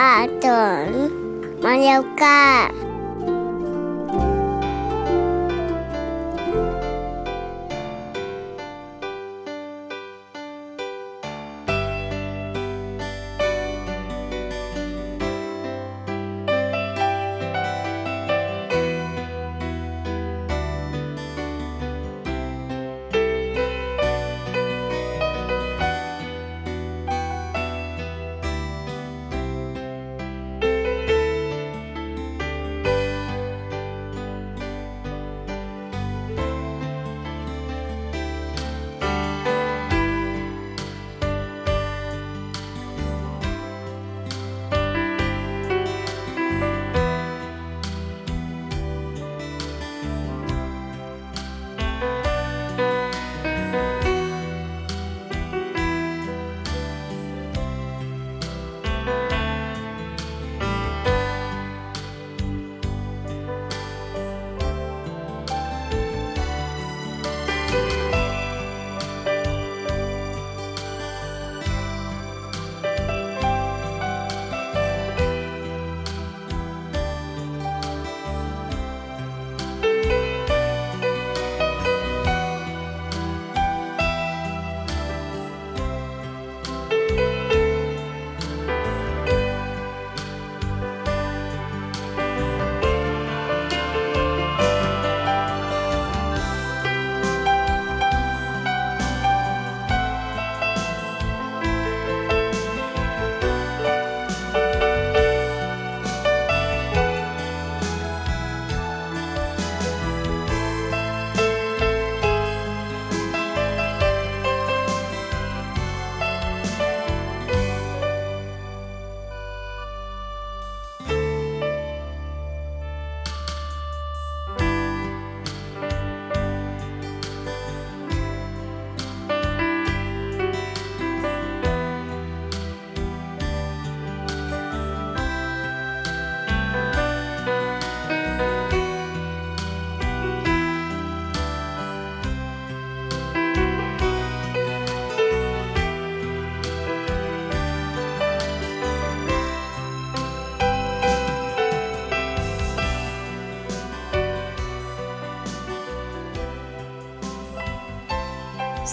สือ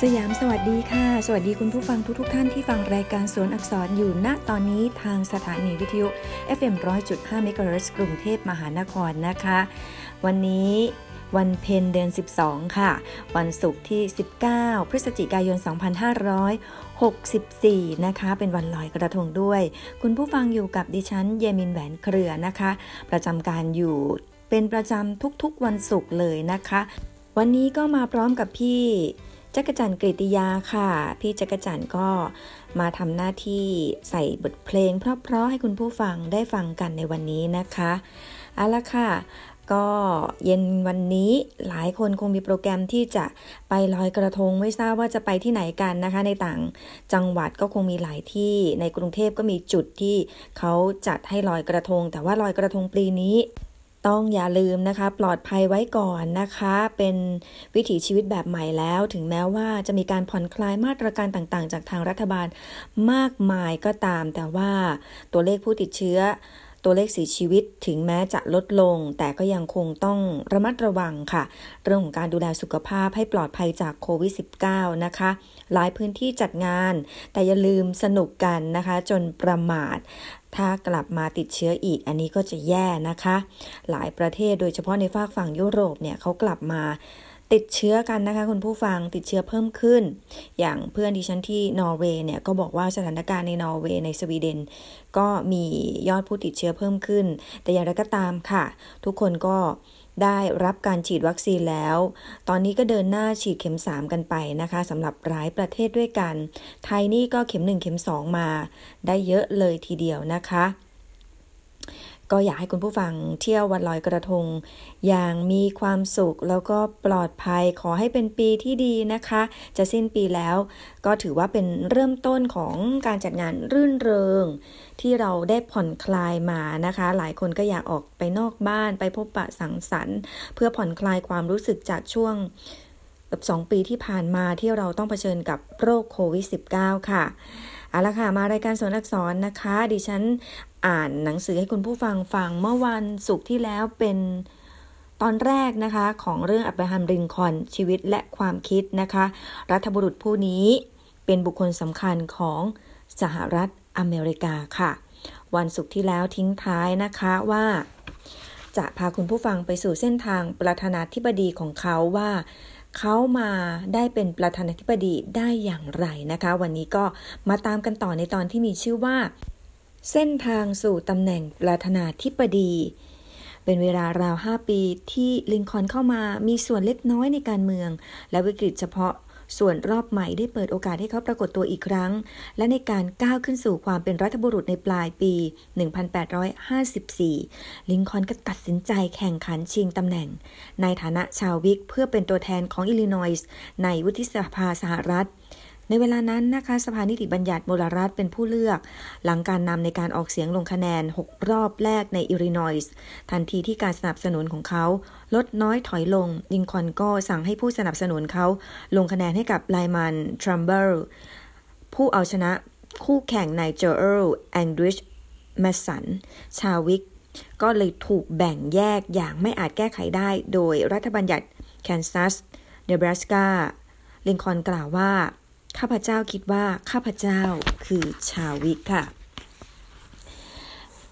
สยามสวัสดีค่ะ สวัสดีคุณผู้ฟังทุกทท่านที่ฟังรายการสวนอักษรอยู่ณตอนนี้ทางสถานีวิทยุ FM 100.5เมกะเฮิรซกรุงเทพมหานครนะคะ วันนี้วันเพ็ญเดือน 12 ค่ะ วันศุกร์ที่ 19 พฤศจิกายน 2564 นะคะ เป็นวันลอยกระทงด้วย คุณผู้ฟังอยู่กับดิฉัน เยมินแหวนเครือนะคะ ประจำการอยู่เป็นประจำทุกๆวันศุกร์เลยนะคะ วันนี้ก็มาพร้อมกับพี่ จักรจันกริติยาค่ะ พี่จักรจันก็มาทำหน้าที่ใส่บทเพลง เพราะๆให้คุณผู้ฟังได้ฟังกันในวันนี้นะคะเอาละค่ะก็เย็นวันนี้หลายคนคงมีโปรแกรมที่จะไปลอยกระทงไม่ทราบว่าจะไปที่ไหนกันนะคะ ในต่างจังหวัดก็คงมีหลายที่ในกรุงเทพก็มีจุดที่เขาจัดให้ลอยกระทง แต่ว่าลอยกระทงปีนี้ ต้องอย่าลืมนะคะ ปลอดภัยไว้ก่อนนะคะ เป็นวิถีชีวิตแบบใหม่แล้ว ถึงแม้ว่าจะมีการผ่อนคลายมาตรการต่างๆ จากทางรัฐบาลมากมายก็ตาม แต่ว่าตัวเลขผู้ติดเชื้อ ตัวเลขเสียชีวิตถึงแม้จะลดลง แต่ก็ยังคงต้องระมัดระวังค่ะ เรื่องของการดูแลสุขภาพให้ปลอดภัยจากโควิด -19 นะคะ หลายพื้นที่จัดงาน แต่อย่าลืมสนุกกันนะคะ จนประมาท ถ้ากลับมาติดเชื้ออีกอันนี้ก็จะแย่นะคะ หลายประเทศโดยเฉพาะในฝากฝั่งยุโรปเนี่ยเขากลับมาติดเชื้อกันนะคะคุณผู้ฟังติดเชื้อเพิ่มขึ้น อย่างเพื่อนดิฉันที่นอร์เวย์เนี่ยก็บอกว่าสถานการณ์ในนอร์เวย์ในสวีเดน ก็มียอดผู้ติดเชื้อเพิ่มขึ้น แต่อย่างไรก็ตามค่ะ ทุกคนก็ ได้รับการฉีดวัคซีนแล้ว ตอนนี้ก็เดินหน้าฉีดเข็ม 3 กันไปนะคะสำหรับหลายประเทศด้วยกัน ไทยนี่ก็เข็ม 1 เข็ม 2 มา ได้เยอะเลยทีเดียวนะคะ ก็อยากให้คุณผู้ฟังเที่ยววันลอยกระทง อย่างมีความสุขแล้วก็ปลอดภัยขอให้เป็นปีที่ดีนะคะ จะสิ้นปีแล้ว ก็ถือว่าเป็นเริ่มต้นของการจัดงานรื่นเริง ที่เราได้ผ่อนคลายมานะคะ หลายคนก็อยากออกไปนอกบ้านไปพบปะสังสรรค์ เพื่อผ่อนคลายความรู้สึกจากช่วงกับสองปีที่ผ่านมาที่เราต้องเผชิญกับโรคโควิด -19 ค่ะ เอาละค่ะมารายการสอนอักษรนะคะ ดิฉันอ่านหนังสือให้คุณผู้ฟังฟังเมื่อวันศุกร์ที่แล้วเป็นตอนแรกนะคะของเรื่องอับราฮัมริงคอนชีวิตและความคิดนะคะ รัฐบุรุษผู้นี้เป็นบุคคลสำคัญของสหรัฐอเมริกาค่ะ วันศุกร์ที่แล้วทิ้งท้ายนะคะว่า จะพาคุณผู้ฟังไปสู่เส้นทางประธานาธิบดีของเขาว่า เขามาได้เป็นประธานาธิบดีได้อย่างไรนะคะ วันนี้ก็มาตามกันต่อในตอนที่มีชื่อว่า เส้นทางสู่ตำแหน่งประธานาธิบดี เป็นเวลาราว 5 ปีที่ลิงคอนเข้ามามีส่วนเล็กน้อยในการเมือง และวิกฤตเฉพาะ ส่วนรอบใหม่ได้เปิดโอกาสให้เขาปรากฏตัวอีกครั้ง และในการก้าวขึ้นสู่ความเป็นรัฐบุรุษในปลายปี 1854 ลิงคอนก็ตัดสินใจแข่งขันชิงตำแหน่ง ในฐานะชาววิกเพื่อเป็นตัวแทนของอิลลินอยส์ในวุฒิสภาสหรัฐ ในเวลานั้นนะคะสภานิติบัญญัติมลรัฐเป็นผู้เลือก หลังการนำในการออกเสียงลงคะแนน 6 รอบแรกในอิลลินอยส์ทันทีที่การสนับสนุนของเขา ลดน้อยถอยลงลิงคอนก็สั่งให้ผู้สนับสนุนเขา ลงคะแนนให้กับไลมันทรัมเบิลผู้เอาชนะคู่แข่งในเจอร์แองดริชแมสัน ชาวิก ก็เลยถูกแบ่งแยกอย่างไม่อาจแก้ไขได้ โดยรัฐบัญญัติแคนซัสเนบราสกาลิงคอนกล่าวว่า ข้าพเจ้าคิดว่าข้าพเจ้าคือชาววิกค่ะ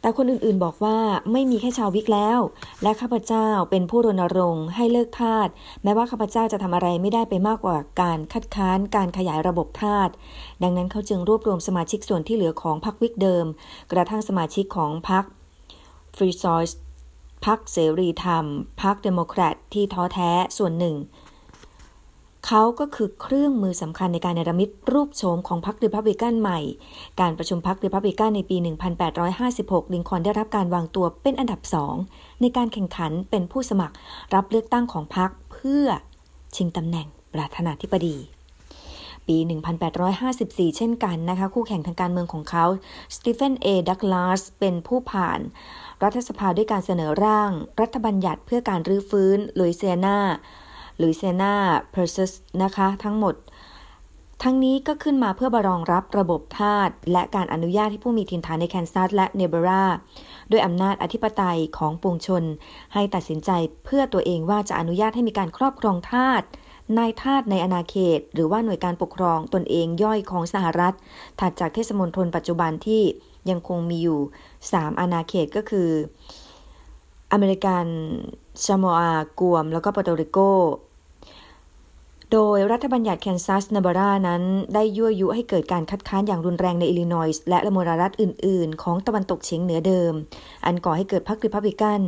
แต่คนอื่นๆบอกว่าไม่มีแค่ชาววิกแล้ว และข้าพเจ้าเป็นผู้รณรงค์ให้เลิกทาสแม้ว่าข้าพเจ้าจะทำอะไรไม่ได้ไปมากกว่าการคัดค้านการขยายระบบทาสดังนั้นเขาจึงรวบรวมสมาชิกส่วนที่เหลือของพรรควิกเดิม กระทั่งสมาชิกของพรรคฟรีซอยล์พรรคเสรีธรรมพรรคเดโมแครตที่ท้อแท้ส่วนหนึ่ง เขาก็คือเครื่องมือสำคัญในการเนรมิตรูปโฉมของพรรครีพับลิกันใหม่ การประชุมพรรครีพับลิกันในปี 1856 ลิงคอนได้รับการวางตัวเป็นอันดับสองในการแข่งขันเป็นผู้สมัครรับเลือกตั้งของพรรคเพื่อชิงตำแหน่งประธานาธิบดี ปี 1854 เช่นกันนะคะ คู่แข่งทางการเมืองของเขาสตีเฟนเอดักลาสเป็นผู้ผ่านรัฐสภาด้วยการเสนอร่าง รัฐบัญญัติเพื่อการรื้อฟื้นลุยเซียนา หรือเซียนาเพอร์เชสนะคะทั้งหมด ทั้งนี้ก็ขึ้นมาเพื่อบรองรับระบบทาสและการอนุญาตให้ผู้มีถิ่นฐานในแคนซัสและเนบราด้วยอำนาจอธิปไตยของปวงชน ให้ตัดสินใจเพื่อตัวเองว่าจะอนุญาตให้มีการครอบครองทาสนายทาสในอาณาเขต หรือว่าหน่วยการปกครองตนเองย่อยของสหรัฐ ถัดจากเทศมนตรปัจจุบันที่ยังคงมีอยู่ 3 อาณาเขตก็คือ อเมริกัน ซาโมอา กวม แล้วก็ปอร์โตริโก โดยรัฐบัญญัติแคนซัสเนบราสกานั้น ได้ยั่วยุให้เกิดการคัดค้านอย่างรุนแรงในอิลลินอยส์และมลรัฐอื่น ๆ ของตะวันตกเฉียงเหนือเดิม อันก่อให้เกิดพรรคริพับลิกัน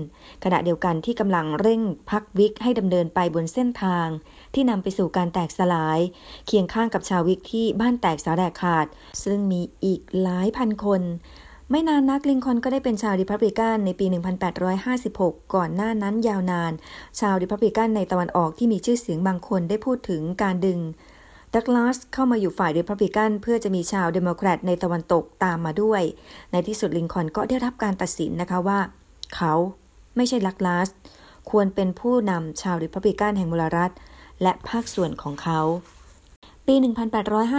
ขณะเดียวกันที่กำลังเร่งพรรควิกให้ดำเนินไปบนเส้นทาง ที่นำไปสู่การแตกสลาย เคียงข้างกับชาววิกที่บ้านแตกสาแดกขาด ซึ่งมีอีกหลายพันคน ไม่นานนักลิงคอนก็ได้เป็นชาวริพับลิกันในปี 1856 ก่อนหน้านั้นยาวนาน ชาวริพับลิกันในตะวันออกที่มีชื่อเสียงบางคนได้พูดถึงการดึงดักลาสเข้ามาอยู่ฝ่ายริพับลิกันเพื่อจะมีชาวเดโมแครตในตะวันตกตามมาด้วย ในที่สุดลิงคอนก็ได้รับการตัดสินนะคะว่า เขาไม่ใช่ดักลาสควรเป็นผู้นำชาวริพับลิกันแห่งมลรัฐ และภาคส่วนของเขา ปี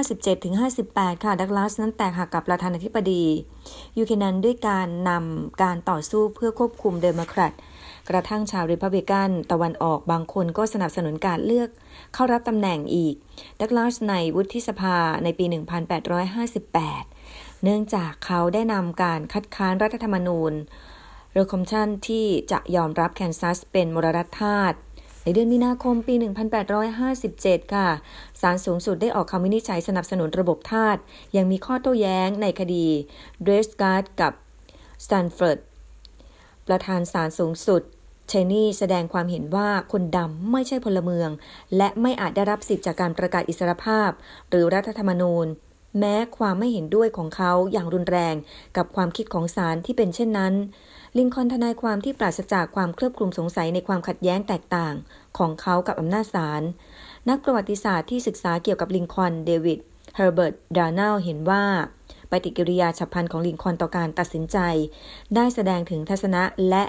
1857-58 ค่ะ ดักลาสนั้นแตกหักกับประธานาธิบดีบูแคนันด้วยการนำการต่อสู้เพื่อควบคุมเดโมแครตกระทั่งชาวริพับลิกันตะวันออกบางคนก็สนับสนุนการเลือกเข้ารับตำแหน่งอีก ดักลาสในวุฒิสภาในปี 1858 เนื่องจากเขาได้นำการคัดค้านรัฐธรรมนูญเลอคอมป์ตันที่จะยอมรับแคนซัสเป็นมลรัฐทาส ในเดือนมีนาคมปี 1857 ค่ะ ศาลสูงสุดได้ออกคำวินิจฉัยสนับสนุนระบบทาสยังมีข้อโต้แย้งในคดีเดรดสก็อตต์กับแซนด์ฟอร์ดประธานศาลสูงสุดเทนีย์แสดงความเห็นว่าคนดำไม่ใช่พลเมือง และไม่อาจได้รับสิทธิจากการประกาศอิสรภาพ หรือรัฐธรรมนูญ แม้ความไม่เห็นด้วยของเขาอย่างรุนแรงกับความคิดของศาลที่เป็นเช่นนั้น ลิงคอนทนายความที่ปราศจากความเคลือบคลุมสงสัยในความขัดแย้งแตกต่างของเขากับอำนาจศาล นักประวัติศาสตร์ที่ศึกษาเกี่ยวกับลิงคอนเดวิดเฮอร์เบิร์ตโดนัลด์เห็นว่า ปฏิกิริยาฉับพลันของลิงคอนต่อการตัดสินใจ ได้แสดงถึงทัศนะและ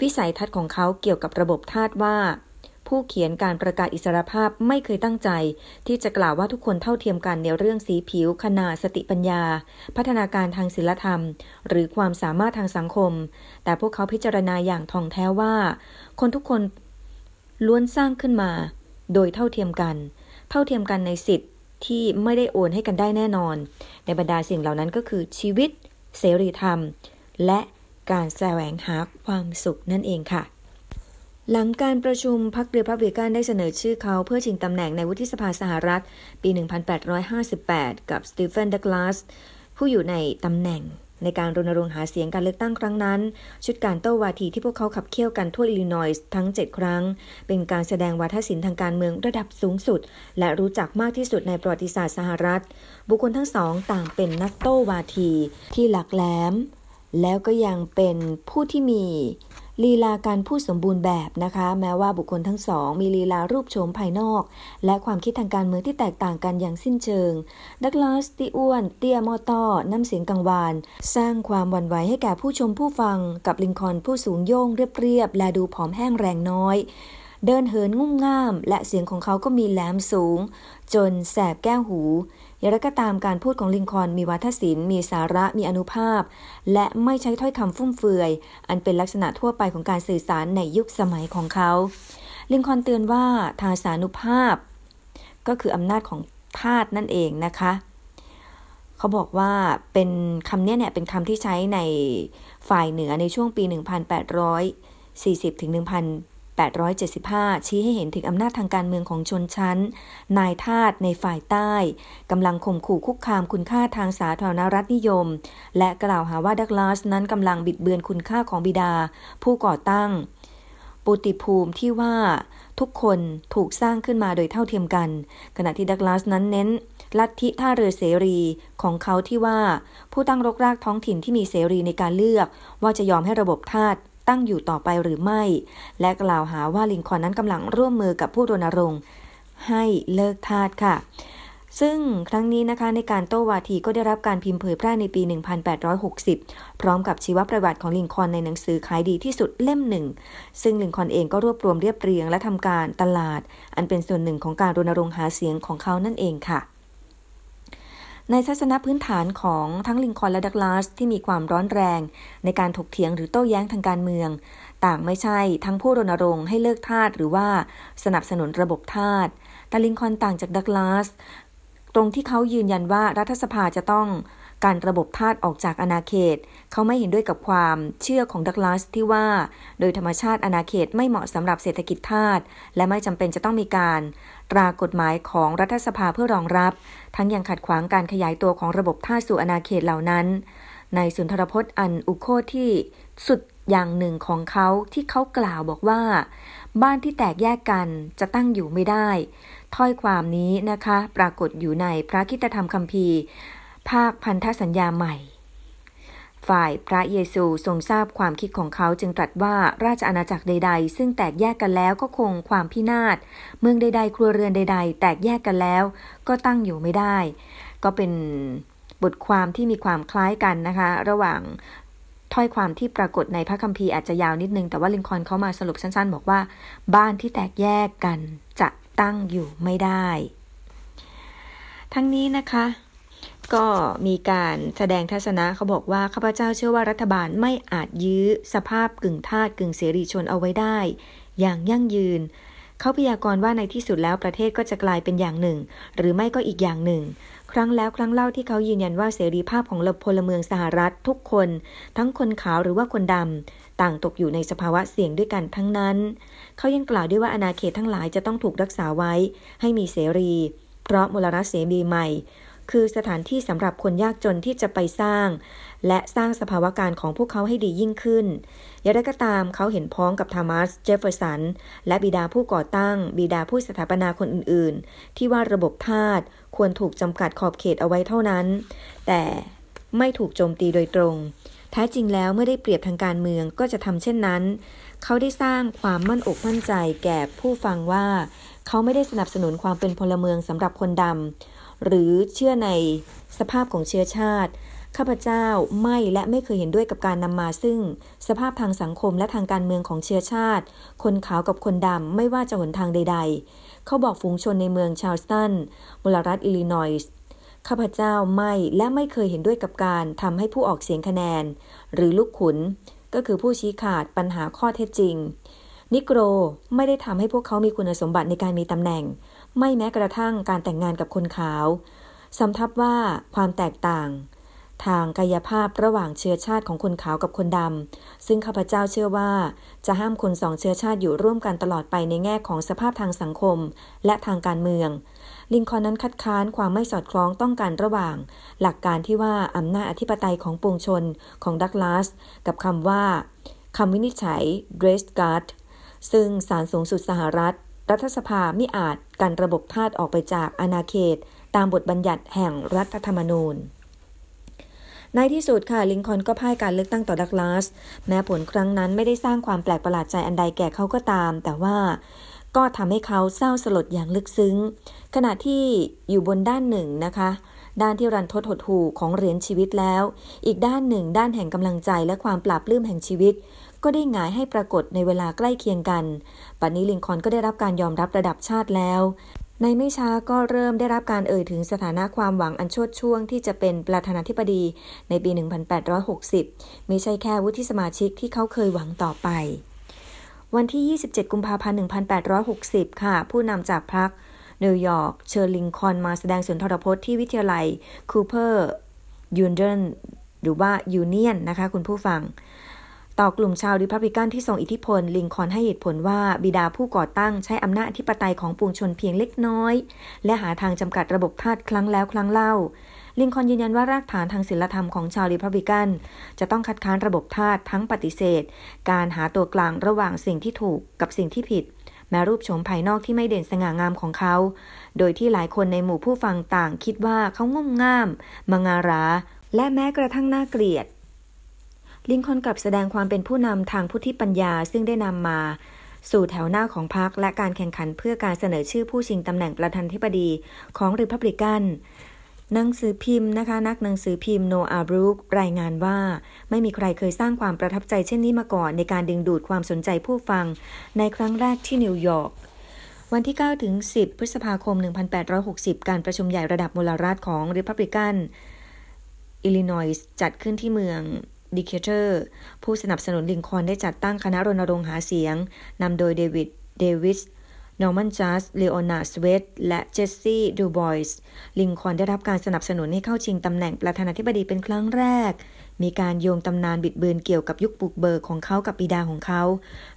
วิสัยทัศน์ของเขาเกี่ยวกับระบบทาสว่า ผู้เขียนการประกาศอิสรภาพไม่เคยตั้งใจ ที่จะกล่าวว่าทุกคนเท่าเทียมกันในเรื่องสีผิว ขนาดสติปัญญา พัฒนาการทางศิลธรรม หรือความสามารถทางสังคม แต่พวกเขาพิจารณาอย่างท่องแท้ว่า คนทุกคนล้วนสร้างขึ้นมา โดยเท่าเทียมกัน เท่าเทียมกันในสิทธิ์ที่ไม่ได้โอนให้กันได้แน่นอน ในบรรดาสิ่งเหล่านั้นก็คือชีวิต เสรีธรรม และการแสวงหาความสุขนั่นเองค่ะ หลังการประชุมพรรครีพับลิกันได้เสนอชื่อเขาเพื่อชิงตำแหน่งในวุฒิสภาสหรัฐ ปี 1858 กับสตีเฟนดักลาสผู้อยู่ในตำแหน่งในการรณรงค์หาเสียงการเลือกตั้งครั้งนั้น ชุดการโต้วาทีที่พวกเขาขับเคี่ยวกันทั่วอิลลินอยส์ทั้ง 7 ครั้ง เป็นการแสดงวาทศิลป์ทางการเมืองระดับสูงสุด และรู้จักมากที่สุดในประวัติศาสตร์สหรัฐ บุคคลทั้งสองต่างเป็นนักโต้วาทีที่หลักแหลม แล้วก็ยังเป็นผู้ที่มี ลีลาการพูดสมบูรณ์แบบนะคะ แม้ว่าบุคคลทั้งสอง มีลีลารูปโฉมภายนอก และความคิดทางการเมืองที่แตกต่างกันอย่างสิ้นเชิง ดักลาสที่อ้วน เตี้ยมอต้อน้ำเสียงกังวาน สร้างความหวั่นไหวให้แก่ผู้ชมผู้ฟัง กับลิงคอนผู้สูงโย่งเรียบๆและดูผอมแห้งแรงน้อยเดินเหินงุ่มง่าม และเสียงของเขาก็มีแหลมสูง จนแสบแก้วหู อย่างไรก็ตามการพูดของลิงคอนมีวัฒศิลป์มีสาระมีอนุภาพ และไม่ใช้ถ้อยคำฟุ่มเฟือย อันเป็นลักษณะทั่วไปของการสื่อสารในยุคสมัยของเขา ลิงคอนเตือนว่าทางสานุภาพ ก็คืออำนาจของทาสนั่นเองนะคะ เขาบอกว่าเป็นคำนี้เนี่ยเป็นคำที่ใช้ในฝ่ายเหนือในช่วงปี 1840ถึง 875 ชี้ให้เห็นถึงอำนาจทางการเมืองของชนชั้น นายทาสในฝ่ายใต้กำลังข่มขู่คุกคามคุณค่าทางสาธารณรัฐนิยม และกล่าวหาว่าดักลาสนั้นกำลังบิดเบือนคุณค่าของบิดา ผู้ก่อตั้ง ปุติภูมิที่ว่าทุกคนถูกสร้างขึ้นมาโดยเท่าเทียมกัน ขณะที่ดักลาสนั้นเน้น ลัทธิท่าเรือเสรีของเขาที่ว่า ผู้ตั้งรกรากท้องถิ่นที่มีเสรีในการเลือก ว่าจะยอมให้ระบบทาส ตั้งอยู่ต่อไปหรือไม่ และกล่าวหาว่าลิงคอนนั้นกำลังร่วมมือกับผู้รณรงค์ให้เลิกทาสค่ะ ซึ่งครั้งนี้นะคะในการโต้วาทีก็ได้รับการพิมพ์เผยแพร่ในปี 1860 พร้อมกับชีวประวัติของลิงคอนในหนังสือขายดีที่สุดเล่มหนึ่ง ซึ่งลิงคอนเองก็รวบรวมเรียบเรียงและทำการตลาด อันเป็นส่วนหนึ่งของการรณรงค์หาเสียงของเขานั่นเองค่ะ ในทัศนพื้นฐานของทั้งลิงคอนและดักลาสที่มีความร้อนแรง ในการถกเถียงหรือโต้แย้งทางการเมือง ต่างไม่ใช่ทั้งผู้รณรงค์ให้เลิกทาสหรือว่าสนับสนุนระบบทาสแต่ลิงคอนต่างจากดักลาสตรงที่เขายืนยันว่ารัฐสภาจะต้องการระบบทาสออกจากอาณาเขต เขาไม่เห็นด้วยกับความเชื่อของดักลาสที่ว่า โดยธรรมชาติอาณาเขตไม่เหมาะสำหรับเศรษฐกิจทาสและไม่จำเป็นจะต้องมีการ ตรากฎหมายของรัฐสภาเพื่อรองรับ ทั้งยังขัดขวางการขยายตัวของระบบท่าสู่อาณาเขตเหล่านั้น ในสุนทรพจน์อันอุโคที่สุดอย่างหนึ่งของเขาที่เขากล่าวบอกว่า บ้านที่แตกแยกกันจะตั้งอยู่ไม่ได้ ถ้อยความนี้นะคะ ปรากฏอยู่ในพระคิตธรรมคัมภีร์ ภาคพันธสัญญาใหม่ ฝ่ายพระเยซูทรงทราบความคิดของเขาจึงตรัสว่าราชอาณาจักรใด ๆ ซึ่งแตกแยกกันแล้วก็คงความพินาศ เมืองใด ๆ ครัวเรือนใด ๆ แตกแยกกันแล้ว ก็ตั้งอยู่ไม่ได้ ก็เป็นบทความที่มีความคล้ายกันนะคะ ระหว่างถ้อยความที่ปรากฏในพระคัมภีร์อาจจะยาวนิดนึง แต่ว่าลิงคอนเขามาสรุปสั้นๆ บอกว่า บ้านที่แตกแยกกันจะตั้งอยู่ไม่ได้ ทั้งนี้นะคะ ก็มีการแสดงทัศนะเขาบอกว่าข้าพเจ้าเชื่อว่ารัฐบาลไม่อาจยื้อสภาพกึ่งทาสกึ่งเสรีชนเอาไว้ได้ อย่างยั่งยืน เขาพยากรณ์ว่าในที่สุดแล้วประเทศก็จะกลายเป็นอย่างหนึ่ง หรือไม่ก็อีกอย่างหนึ่ง ครั้งแล้วครั้งเล่าที่เขายืนยันว่าเสรีภาพของพลเมืองสหรัฐทุกคน ทั้งคนขาวหรือว่าคนดำต่างตกอยู่ในสภาวะเสี่ยงด้วยกันทั้งนั้น เขายังกล่าวด้วยว่าอาณาเขตทั้งหลายจะต้องถูกรักษาไว้ให้มีเสรี เพราะมลรัฐเสรีใหม่ คือสถานที่สำหรับคนยากจนที่จะไปสร้าง และสร้างสภาวะการของพวกเขาให้ดียิ่งขึ้น อย่างไรก็ตามเขาเห็นพ้องกับทามัสเจฟเฟอร์สัน และบิดาผู้ก่อตั้ง บิดาผู้สถาปนาคนอื่นๆ ที่ว่าระบบทาสควรถูกจำกัดขอบเขตเอาไว้เท่านั้น แต่ไม่ถูกโจมตีโดยตรงแท้จริงแล้วเมื่อได้เปรียบทางการเมืองก็จะทำเช่นนั้น เขาได้สร้างความมั่นอกมั่นใจแก่ผู้ฟังว่า เขาไม่ได้สนับสนุนความเป็นพลเมืองสำหรับคนดำ หรือเชื่อในสภาพของเชื้อชาติ ข้าพเจ้าไม่และไม่เคยเห็นด้วยกับการนำมาซึ่ง สภาพทางสังคมและทางการเมืองของเชื้อชาติ คนขาวกับคนดำไม่ว่าจะหนทางใด ๆ เขาบอกฝูงชนในเมืองชาลสตันมลรัฐอิลลินอยส์ข้าพเจ้าไม่และไม่เคยเห็นด้วยกับการทำให้ผู้ออกเสียงคะแนน หรือลูกขุน ก็คือผู้ชี้ขาดปัญหาข้อเท็จจริง นิโกรไม่ได้ทำให้พวกเขามีคุณสมบัติในการมีตำแหน่ง ไม่แม้กระทั่งการแต่งงานกับคนขาวสำทับว่าความแตกต่าง ทางกายภาพระหว่างเชื้อชาติของคนขาวกับคนดำซึ่งข้าพเจ้าเชื่อว่าจะห้ามคนสองเชื้อชาติอยู่ร่วมกันตลอดไปในแง่ของสภาพทางสังคม และทางการเมือง ลิงคอนนั้นคัดค้านความไม่สอดคล้องต้องกันระหว่าง หลักการที่ว่าอำนาจอธิปไตยของปวงชนของดักลาสกับคำว่าคำวินิจฉัย d r e s g a r d ซึ่งศาลสูงสุดสหรัฐ รัฐสภาไม่อาจกันระบบทาสออกไปจากอาณาเขต ตามบทบัญญัติแห่งรัฐธรรมนูญ ในที่สุดค่ะ ลิงคอนก็พ่ายการเลือกตั้งต่อดักลาส แม้ผลครั้งนั้นไม่ได้สร้างความแปลกประหลาดใจอันใดแก่เขาก็ตาม แต่ว่าก็ทำให้เขาเศร้าสลดอย่างลึกซึ้ง ขณะที่อยู่บนด้านหนึ่งนะคะ ด้านที่รันทดหดหู่ของเหรียญชีวิตแล้ว อีกด้านหนึ่ง ด้านแห่งกำลังใจและความปลาบปลื้มแห่งชีวิต ก็ได้หงายให้ปรากฏในเวลาใกล้เคียงกันปัจจุบันลิงคอนก็ได้รับการยอมรับระดับชาติแล้ว ในไม่ช้าก็เริ่มได้รับการเอ่ยถึงสถานะความหวังอันโชติช่วงที่จะเป็นประธานาธิบดีในปี 1860 ไม่ใช่แค่วุฒิสมาชิกที่เขาเคยหวังต่อไป วันที่ 27 กุมภาพันธ์ 1860 ค่ะ ผู้นำจากพรรคนิวยอร์กเชิญลิงคอนมาแสดงสุนทรพจน์ที่วิทยาลัยคูเปอร์ยูเนี่ยนหรือว่ายูเนียนนะคะคุณผู้ฟัง ต่อกลุ่มชาวริพับลิกันที่ทรงอิทธิพล ลิงคอนให้เหตุผลว่าบิดาผู้ก่อตั้งใช้อำนาจอธิปไตยของปวงชนเพียงเล็กน้อย และหาทางจำกัดระบบทาสครั้งแล้วครั้งเล่า ลิงคอนยืนยันว่ารากฐานทางศีลธรรมของชาวริพับลิกัน จะต้องคัดค้านระบบทาสทั้งปฏิเสธ การหาตัวกลางระหว่างสิ่งที่ถูกกับสิ่งที่ผิดแม้รูปโฉมภายนอกที่ไม่เด่นสง่างามของเขา โดยที่หลายคนในหมู่ผู้ฟังต่างคิดว่าเขางุ่มง่ามมางารา และแม้กระทั่งน่าเกลียด ลิงคอนกลับแสดงความเป็นผู้นำทางพุทธิปัญญาซึ่งได้นำมา สู่แถวหน้าของพรรคและการแข่งขันเพื่อการเสนอชื่อผู้ชิงตำแหน่งประธานาธิบดีของริพับลิกันหนังสือพิมพ์นะคะ นักหนังสือพิมพ์โนอาบรูกรายงานว่า ไม่มีใครเคยสร้างความประทับใจเช่นนี้มาก่อน ในการดึงดูดความสนใจผู้ฟัง ในครั้งแรกที่นิวยอร์กวันที่ 9 ถึง 10 พฤษภาคม 1860 การประชุมใหญ่ระดับมลรัฐของริพับลิกัน อิลลินอยส์จัดขึ้นที่เมือง ดิเคเตอร์ผู้สนับสนุนลิงคอนได้จัดตั้งคณะรณรงค์หาเสียงนำโดยเดวิด เดวิสนอร์มันจัดด์ เลโอนาร์ด สเวตต์ และเจสซี่ดูบอยส์ลิงคอนได้รับการสนับสนุนให้เข้าชิงตำแหน่งประธานาธิบดีเป็นครั้งแรก มีการโยงตำนานบิดเบือนเกี่ยวกับยุคบุกเบิกของเขากับบิดาของเขา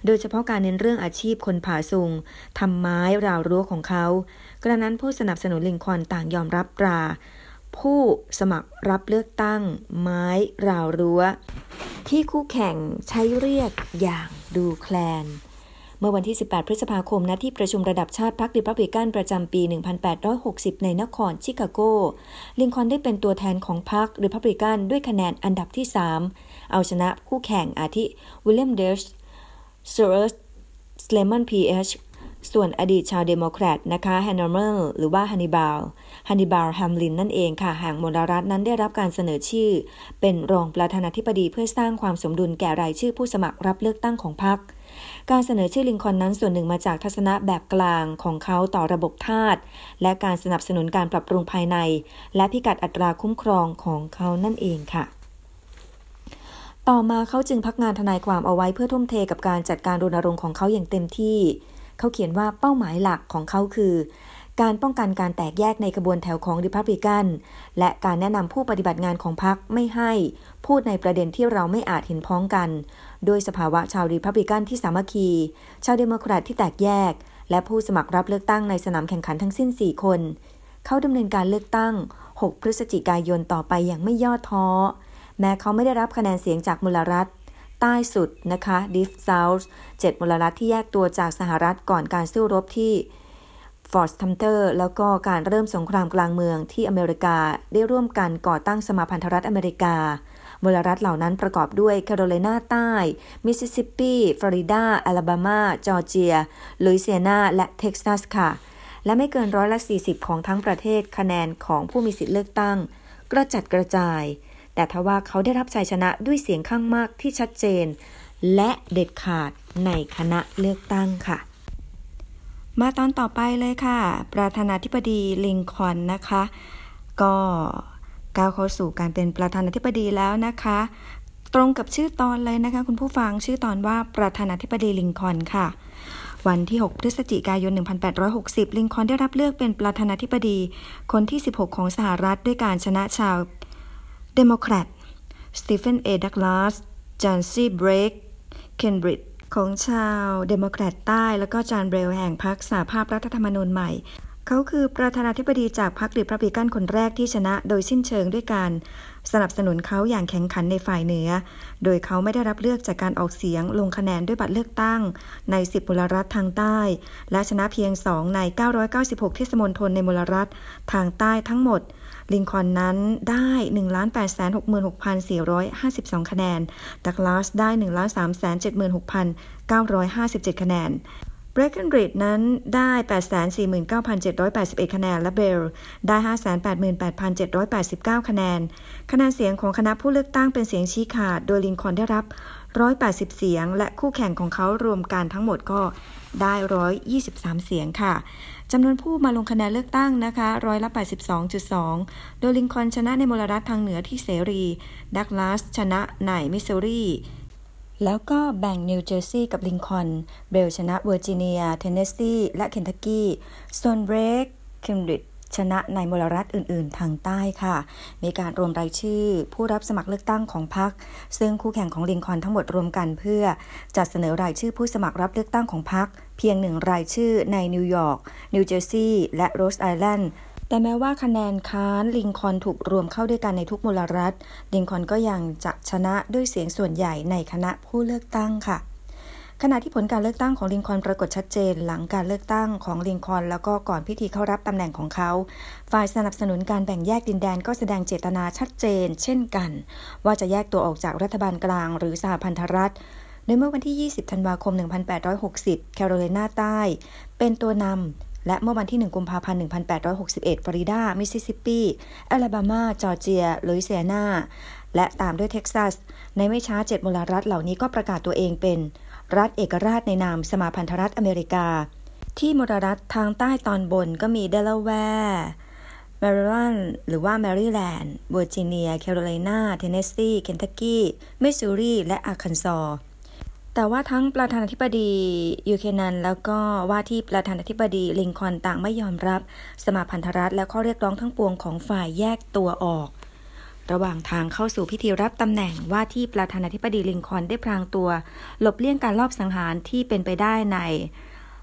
โดยเฉพาะการเน้นเรื่องอาชีพคนผ่าซุงทำไม้ราวรั้วของเขา กระนั้นผู้สนับสนุนลิงคอนต่างยอมรับตรา ผู้สมัครรับเลือกตั้ง ไม้ราวรั้ว ที่คู่แข่งใช้เรียกอย่างดูแคลน เมื่อวันที่ 18 พฤษภาคมณที่ประชุมระดับชาติพรรคริพับลิกันประจำปี 1860 ในนครชิคาโก ลิงคอนได้เป็นตัวแทนของพรรคริพับลิกันด้วยคะแนนอันดับที่ 3 เอาชนะคู่แข่งอาทิวิลเลียมเอชเซเวิร์ด แซลมอนพี เชส ส่วนอดีตชาวเดโมแครตนะคะแฮนนอร์เมลหรือว่าฮันนิบาลฮันนิบาลแฮมลินนั่นเองค่ะแห่งมลรัฐนั้นได้รับการเสนอชื่อ เป็นรองประธานาธิบดีเพื่อสร้างความสมดุลแก่รายชื่อผู้สมัครรับเลือกตั้งของพรรคการเสนอชื่อลิงคอนนั้นส่วนหนึ่งมาจากทัศนะแบบกลางของเขาต่อระบบทาสและการสนับสนุนการปรับปรุงภายใน และพิกัดอัตราคุ้มครองของเขานั่นเองค่ะต่อมาเขาจึงพักงานทนายความเอาไว้เพื่อทุ่มเทกับการจัดการรณรงค์ของเขาอย่างเต็มที่ เขาเขียนว่าเป้าหมายหลักของเขาคือ การป้องกันการแตกแยกในกระบวนแถวของริพับลิกัน และการแนะนำผู้ปฏิบัติงานของพรรคไม่ให้พูดในประเด็นที่เราไม่อาจเห็นพ้องกัน โดยสภาวะชาวริพับลิกันที่สามัคคี ชาวเดโมแครตที่แตกแยก และผู้สมัครรับเลือกตั้งในสนามแข่งขันทั้งสิ้น 4 คน เข้าดำเนินการเลือกตั้ง 6 พฤศจิกายนต่อไปอย่างไม่ย่อท้อแม้เขาไม่ได้รับคะแนนเสียงจากมลรัฐ ใต้สุดนะคะ Deep South 7มลรัฐที่แยกตัวจากสหรัฐก่อนการสู้รบที่ฟอร์ตซัมเตอร์แล้วก็การเริ่มสงครามกลางเมืองที่อเมริกาได้ร่วมกันก่อตั้งสมาพันธรัฐอเมริกามลรัฐเหล่านั้นประกอบด้วยแคโรไลนาใต้ มิสซิสซิปปี ฟลอริดาอลาบามา จอร์เจีย ลุยเซียนา และเท็กซัสค่ะ และไม่เกินร้อยละ 40 ของทั้งประเทศคะแนนของผู้มีสิทธิเลือกตั้ง กระจัดกระจาย แต่ทว่าเขาได้รับชัยชนะด้วยเสียงข้างมากที่ชัดเจน และเด็ดขาดในคณะเลือกตั้งค่ะ มาตอนต่อไปเลยค่ะ ประธานาธิบดีลิงคอนนะคะ ก็ก้าวเข้าสู่การเป็นประธานาธิบดีแล้วนะคะ ตรงกับชื่อตอนเลยนะคะ คุณผู้ฟังชื่อตอนว่าประธานาธิบดีลิงคอนค่ะวันที่ 6 พฤศจิกายน 1860 ลิงคอนได้รับเลือกเป็นประธานาธิบดี คนที่ 16 ของสหรัฐด้วยการชนะชาว เดโมแครตสตีเฟนเอดักลาสจอห์นซีเบรกคินริดจ์ของชาวเดโมแครตใต้ แล้วก็จอห์นเบลล์แห่งพรรคสหภาพรัฐธรรมนูญใหม่ เขาคือประธานาธิบดีจากพรรคริพับลิกันคนแรกที่ชนะโดยสิ้นเชิงด้วยการสนับสนุนเขาอย่างแข็งขันในฝ่ายเหนือ โดยเขาไม่ได้รับเลือกจากการออกเสียงลงคะแนนด้วยบัตรเลือกตั้ง ใน 10มลรัฐทางใต้ และชนะเพียง 2 ใน 996 เทศมนตรในมลรัฐทางใต้ทั้งหมด ลิงคอนนั้นได้ 1,866,452 คะแนน ดักลาสได้ 1,376,957 คะแนนเบรกเกนริดนั้นได้ 849,781 คะแนน และเบลได้ 588,789 คะแนน คะแนนเสียงของคณะผู้เลือกตั้งเป็นเสียงชี้ขาด โดยลิงคอนได้รับ 180 เสียง และคู่แข่งของเขารวมกันทั้งหมดก็ ได้ 123 เสียงค่ะจำนวนผู้มาลงคะแนนเลือกตั้งนะคะร้อยละ 82.2 โดยลิงคอนชนะในมลรัฐทางเหนือที่เสรี ดักลาสชนะในมิสซูรีแล้วก็แบ่งนิวเจอร์ซีย์กับลิงคอนเบลชนะเวอร์จิเนีย เทนเนสซี และเคนทักกี้ส่วนเบรกคินริดจ์ชนะในมลรัฐอื่น ๆ ทางใต้ค่ะ มีการรวมรายชื่อ ผู้รับสมัครเลือกตั้งของพรรค ซึ่งคู่แข่งของลิงคอนทั้งหมดรวมกันเพื่อจัดเสนอรายชื่อผู้สมัครรับเลือกตั้งของพรรค เพียงหนึ่งรายชื่อในนิวยอร์ก นิวเจอร์ซีย์ และโรดไอแลนด์แต่แม้ว่าคะแนนค้านลิงคอนถูกรวมเข้าด้วยกันในทุกมลรัฐ ลิงคอนก็ยังจะชนะด้วยเสียงส่วนใหญ่ในคณะผู้เลือกตั้งค่ะ ขณะที่ผลการเลือกตั้งของลิงคอนปรากฏชัดเจน หลังการเลือกตั้งของลิงคอนแล้วก็ก่อนพิธีเข้ารับตำแหน่งของเขา ฝ่ายสนับสนุนการแบ่งแยกดินแดนก็แสดงเจตนาชัดเจน เช่นกัน ว่าจะแยกตัวออกจากรัฐบาลกลางหรือสหพันธรัฐ โดยเมื่อวันที่ 20 ธันวาคม 1860 แคโรไลนาใต้ เป็นตัวนำ และเมื่อวันที่ 1 กุมภาพันธ์ 1861 ฟลอริดา มิสซิสซิปปีอลาบามา จอร์เจีย ลุยเซียนา และตามด้วยเท็กซัส ในไม่ช้าเจ็ดมลรัฐเหล่านี้ก็ประกาศตัวเองเป็น รัฐเอกราชในนามสมาพันธรัฐอเมริกา ที่มลรัฐทางใต้ตอนบนก็มีเดลาแวร์แมริแลนด์หรือว่าแมริแลนด์เวอร์จิเนีย แคโรไลนา เทนเนสซี เคนทักกี้ มิสซูรี และอาคันซอ แต่ว่าทั้งประธานาธิบดีบูแคนันแล้วก็ว่าที่ประธานาธิบดีลิงคอนต่างไม่ยอมรับ สมาพันธรัฐและข้อเรียกร้องทั้งปวงของฝ่ายแยกตัวออก ระหว่างทางเข้าสู่พิธีรับตำแหน่งว่าที่ประธานาธิบดีลิงคอนได้พรางตัว หลบเลี่ยงการลอบสังหารที่เป็นไปได้ใน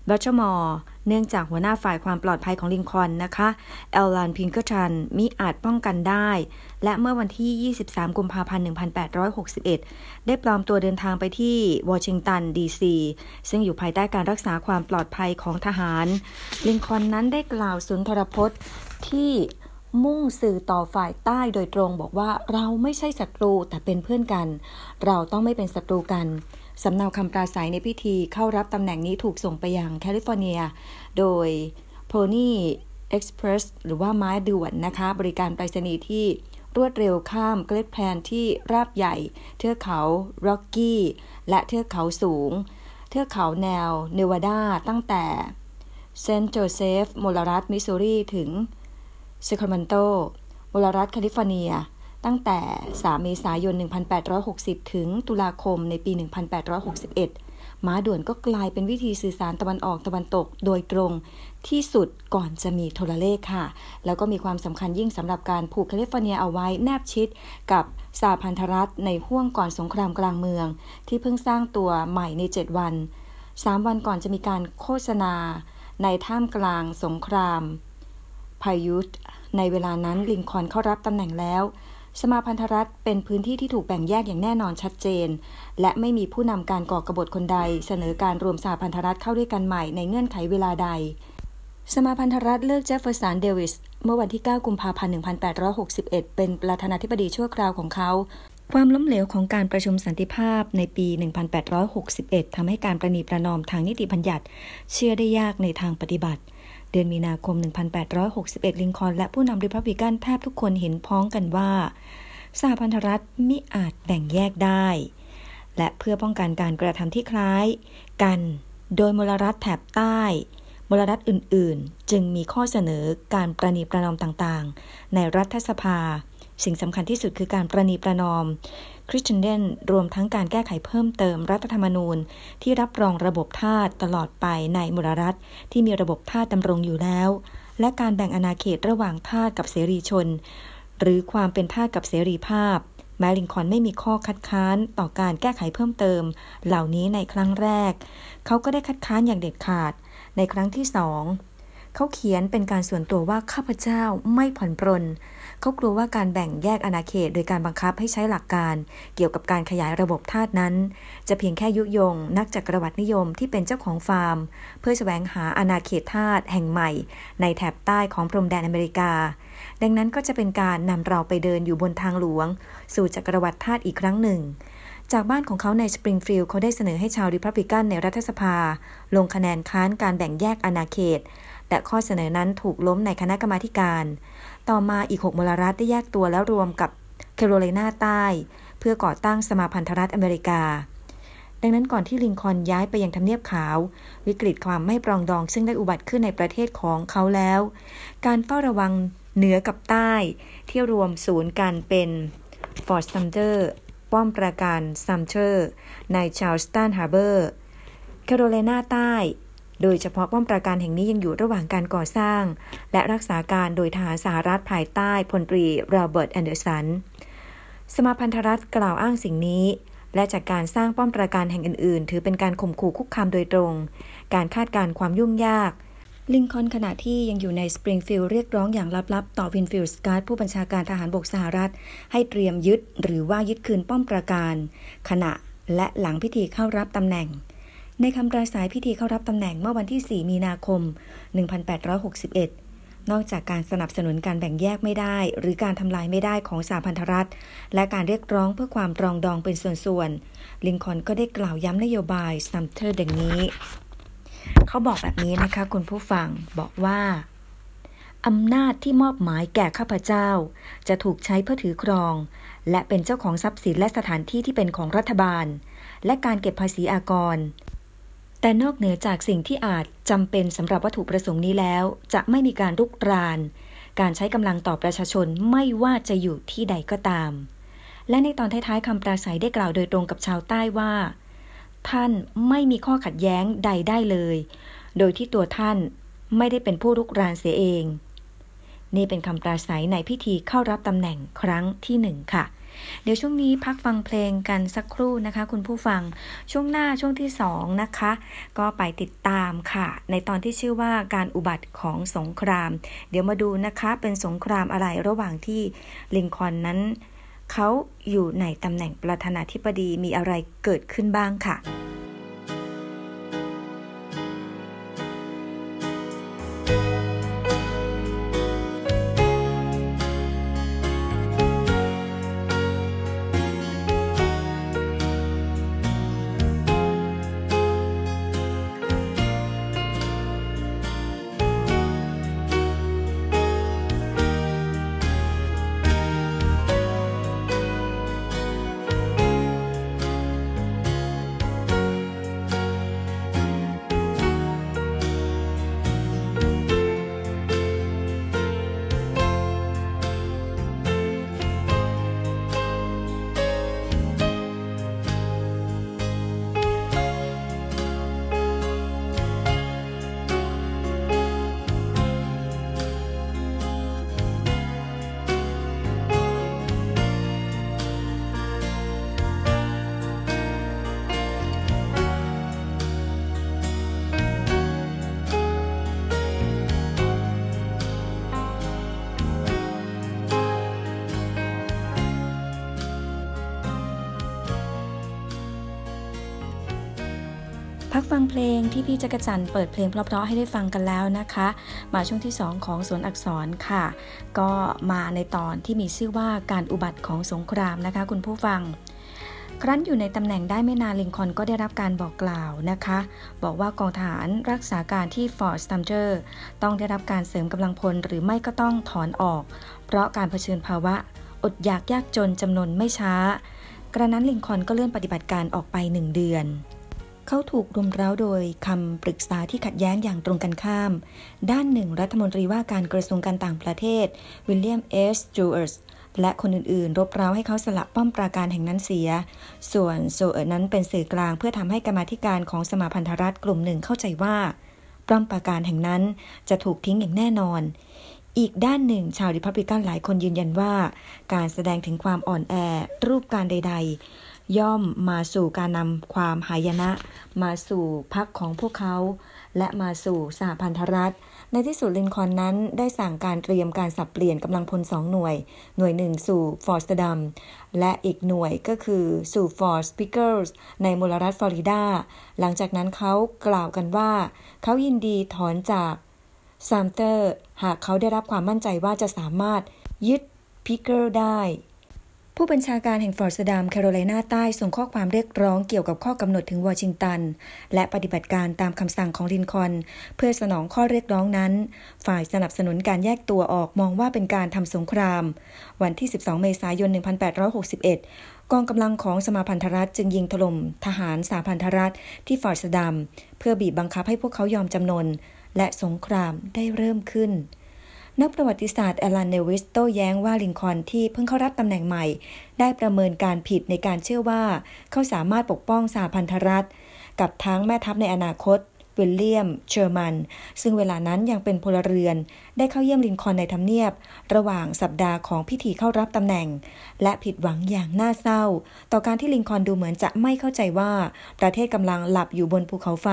บัลติมอร์เนื่องจากหัวหน้าฝ่ายความปลอดภัยของลิงคอนนะคะอัลลันพิงเคอร์ตันมิอาจป้องกันได้ และเมื่อวันที่ 23 กุมภาพันธ์ 1861 ได้ปลอมตัวเดินทางไปที่วอชิงตันดีซีซึ่งอยู่ภายใต้การรักษาความปลอดภัยของทหาร ลิงคอนนั้นได้กล่าวสุนทรพจน์ที่มุ่งสื่อต่อฝ่ายใต้โดยตรงบอกว่าเราไม่ใช่ศัตรูแต่เป็นเพื่อนกัน เราต้องไม่เป็นศัตรูกัน สำเนาคำปราศัยในพิธีเข้ารับตำแหน่งนี้ถูกส่งไปยังแคลิฟอร์เนีย โดย Pony Express หรือว่าไม้ด่วนนะคะ บริการไปรษณีย์ที่รวดเร็วข้ามเกล็ดแพลนที่ราบใหญ่ เทือกเขาร็อกกี้ และเทือกเขาสูง เทือกเขาแนวเนวาดาตั้งแต่เซนต์โจเซฟมลรัฐมิสซูรีถึงเซคราเมนโตมลรัฐแคลิฟอร์เนีย ตั้งแต่ 3 เมษายน 1860 ถึงตุลาคมในปี 1861 ม้าด่วนก็กลายเป็นวิธีสื่อสารตะวันออกตะวันตกโดยตรงที่สุดก่อนจะมีโทรเลขค่ะ แล้วก็มีความสำคัญยิ่งสำหรับการผูกแคลิฟอร์เนียเอาไว้แนบชิดกับสหพันธรัฐในห้วงก่อนสงครามกลางเมือง ที่เพิ่งสร้างตัวใหม่ใน 7 วัน 3 วันก่อนจะมีการโฆษณา ในท่ามกลางสงครามพายุในเวลานั้นลิงคอนเข้ารับตำแหน่งแล้ว สมาพันธรัฐเป็นพื้นที่ที่ถูกแบ่งแยกอย่างแน่นอนชัดเจน และไม่มีผู้นำการก่อกบฏคนใด เสนอการรวมสหพันธรัฐเข้าด้วยกันใหม่ในเงื่อนไขเวลาใด สมาพันธรัฐเลือกเจฟเฟอร์สันเดวิสเมื่อวันที่ 9 กุมภาพันธ์ 1861 เป็นประธานาธิบดีชั่วคราวของเขา ความล้มเหลวของการประชุมสันติภาพในปี 1861 ทำให้การประนีประนอมทางนิติบัญญัติ เชื่อได้ยากในทางปฏิบัติ เดือนมีนาคม 1861 ลิงคอนและผู้นำริพับลิกันแทบทุกคนเห็นพ้องกันว่าสหพันธรัฐมิอาจแบ่งแยกได้ และเพื่อป้องกันการกระทำที่คล้ายกัน โดยมลรัฐแถบใต้มลรัฐอื่น ๆ จึงมีข้อเสนอการประนีประนอมต่าง ๆ ในรัฐสภา สิ่งสำคัญที่สุดคือการประนีประนอม คริสเตนเดนรวมทั้งการแก้ไขเพิ่มเติมรัฐธรรมนูญ ที่รับรองระบบทาสตลอดไปในมลรัฐ ที่มีระบบทาสดำรงอยู่แล้ว และการแบ่งอาณาเขตระหว่างทาสกับเสรีชน หรือความเป็นทาสกับเสรีภาพแมลิงคอนไม่มีข้อคัดค้านต่อการแก้ไขเพิ่มเติม เหล่านี้ในครั้งแรก เขาก็ได้คัดค้านอย่างเด็ดขาด ในครั้งที่สองเขาเขียนเป็นการส่วนตัวว่าข้าพเจ้าไม่ผ่อนปรน เขากลัวว่าการแบ่งแยกอาณาเขต โดยการบังคับให้ใช้หลักการเกี่ยวกับการขยายระบบทาสนั้น จะเพียงแค่ยุยง นักจักรวรรดินิยมที่เป็นเจ้าของฟาร์ม เพื่อแสวงหาอาณาเขตทาสแห่งใหม่ ในแถบใต้ของพรมแดนอเมริกา ดังนั้นก็จะเป็นการนำเราไปเดินอยู่บนทางหลวง สู่จักรวรรดิทาสอีกครั้งหนึ่งจากบ้านของเขาในสปริงฟิลด์เขาได้เสนอให้ชาวริพับลิกันในรัฐสภา ลงคะแนนค้านการแบ่งแยกอาณาเขตและข้อเสนอนั้นถูกล้มในคณะกรรมาการ ต่อมาอีก 6 มลรัฐได้แยกตัวแล้วรวมกับแคโรไลนาใต้ เพื่อก่อตั้งสมาพันธรัฐอเมริกา ดังนั้นก่อนที่ลิงคอนย้ายไปยังทำเนียบขาว วิกฤตความไม่ปรองดอง ซึ่งได้อุบัติขึ้นในประเทศของเขาแล้ว การเฝ้าระวังเหนือกับใต้ ที่รวมศูนย์กันเป็นฟอร์ตซัมเทอร์ป้อมปราการซัมเทอร์ในชาร์ลสตันฮาร์เบอร์แคโรไลนาใต้ โดยเฉพาะป้อมปราการแห่งนี้ยังอยู่ระหว่างการก่อสร้าง และรักษาการโดยทหารสหรัฐภายใต้พลตรีโรเบิร์ตแอนเดอร์สัน สมาพันธรัฐกล่าวอ้างสิ่งนี้ และจากการสร้างป้อมปราการแห่งอื่นๆ ถือเป็นการข่มขู่คุกคามโดยตรง การคาดการณ์ความยุ่งยากลิงคอนขณะที่ยังอยู่ในสปริงฟิลด์เรียกร้องอย่างลับๆ ต่อวินฟิลด์สก็อตต์ผู้บัญชาการทหารบกสหรัฐ ให้เตรียมยึดหรือว่ายึดคืนป้อมปราการ ขณะและหลังพิธีเข้ารับตำแหน่ง ในคำปราศัยพิธีเข้ารับตำแหน่งเมื่อวันที่ 4 มีนาคม 1861 นอกจากการสนับสนุนการแบ่งแยกไม่ได้ หรือการทำลายไม่ได้ของสหพันธรัฐ และการเรียกร้องเพื่อความปรองดองเป็นส่วนๆ ลิงคอนก็ได้กล่าวย้ำนโยบายซัมเทอร์ดังนี้ เขาบอกแบบนี้นะคะคุณผู้ฟังบอกว่าอำนาจที่มอบหมายแก่ข้าพเจ้า จะถูกใช้เพื่อถือครอง และเป็นเจ้าของทรัพย์สินและสถานที่ที่เป็นของรัฐบาล และการเก็บภาษีอากร แต่นอกเหนือจากสิ่งที่อาจจำเป็นสำหรับวัตถุประสงค์นี้แล้ว จะไม่มีการรุกราน การใช้กำลังต่อประชาชนไม่ว่าจะอยู่ที่ใดก็ตาม และในตอนท้ายๆคำปราศัยได้กล่าวโดยตรงกับชาวใต้ว่า ท่านไม่มีข้อขัดแย้งใดได้เลย โดยที่ตัวท่านไม่ได้เป็นผู้รุกรานเสียเอง นี่เป็นคำปราศัยในพิธีเข้ารับตำแหน่งครั้งที่หนึ่งค่ะ เดี๋ยวช่วงนี้พักฟังเพลงกันสักครู่นะคะ คุณผู้ฟังช่วงหน้าช่วงที่สองนะคะ ก็ไปติดตามค่ะ ในตอนที่ชื่อว่าการอุบัติของสงคราม เดี๋ยวมาดูนะคะเป็นสงครามอะไรระหว่างที่ลิงคอนนั้นเขาอยู่ในตำแหน่งประธานาธิบดีมีอะไรเกิดขึ้นบ้างค่ะ พี่จักรจันเปิดเพลงเพราะๆให้ได้ฟังกันแล้วนะคะ มาช่วงที่ 2 ของสวนอักษรค่ะ ก็มาในตอนที่มีชื่อว่าการอุบัติของสงครามนะคะ คุณผู้ฟัง ครั้นอยู่ในตำแหน่งได้ไม่นานลิงคอนก็ได้รับการบอกกล่าวนะคะ บอกว่ากองทหารรักษาการที่ฟอร์สตัมเจอร์ต้องได้รับการเสริมกำลังพลหรือไม่ก็ต้องถอนออก เพราะการเผชิญภาวะ อดอยากยากจนจำนวนไม่ช้ากระนั้นลิงคอนก็เลื่อนปฏิบัติการออกไปหนึ่งเดือน เขาถูกรุมเร้าโดยคำปรึกษาที่ขัดแย้งอย่างตรงกันข้าม ด้านหนึ่งรัฐมนตรีว่าการกระทรวงการต่างประเทศ วิลเลียมเอชซูเอิร์ดและคนอื่นๆ รบเร้าให้เขาสละป้อมปราการแห่งนั้นเสีย ส่วนซูเอิร์ดั้นเป็นสื่อกลางเพื่อทำให้กรรมาธิการของสมาพันธรัฐกลุ่มหนึ่งเข้าใจว่า ป้อมปราการแห่งนั้นจะถูกทิ้งอย่างแน่นอน อีกด้านหนึ่งชาวริพับลิกันหลายคนยืนยันว่า การแสดงถึงความอ่อนแอรูปการใดๆ ย่อมมาสู่การนำความหายนะ มาสู่พรรคของพวกเขา และมาสู่สหพันธรัฐ ในที่สุดลินคอนนั้นได้สั่งการเตรียมการสับเปลี่ยนกำลังพลสองหน่วย หน่วยหนึ่งสู่ฟอร์ตซัมเทอร์และอีกหน่วยก็คือสู่ฟอร์ตพิกเกนส์ในมลรัฐฟลอริดา หลังจากนั้นเขากล่าวกันว่า เขายินดีถอนจากซัมเทอร์ หากเขาได้รับความมั่นใจว่าจะสามารถยึดพิกเกนส์ได้ ผู้บัญชาการแห่งฟอร์ตซัมเทอร์แคโรไลนาใต้ส่งข้อความเรียกร้องเกี่ยวกับข้อกำหนดถึงวอชิงตัน และปฏิบัติการตามคำสั่งของลินคอนเพื่อสนองข้อเรียกร้องนั้น ฝ่ายสนับสนุนการแยกตัวออกมองว่าเป็นการทำสงคราม วันที่ 12 เมษายน 1861 กองกำลังของสมาพันธรัฐจึงยิงถล่มทหารสหพันธรัฐที่ฟอร์ตซัมเทอร์เพื่อบีบบังคับให้พวกเขายอมจำนน และสงครามได้เริ่มขึ้น นักประวัติศาสตร์แอลันเนวิสโต้แย้งว่าลินคอนที่เพิ่งเข้ารับตำแหน่งใหม่ ได้ประเมินการผิดในการเชื่อว่า เขาสามารถปกป้องสหพันธรัฐ กับทั้งแม่ทัพในอนาคต วิลเลียม เชอร์มัน ซึ่งเวลานั้นยังเป็นพลเรือน ได้เข้าเยี่ยมลินคอนในทำเนียบ ระหว่างสัปดาห์ของพิธีเข้ารับตำแหน่ง และผิดหวังอย่างน่าเศร้า ต่อการที่ลินคอนดูเหมือนจะไม่เข้าใจว่า ประเทศกำลังหลับอยู่บนภูเขาไฟ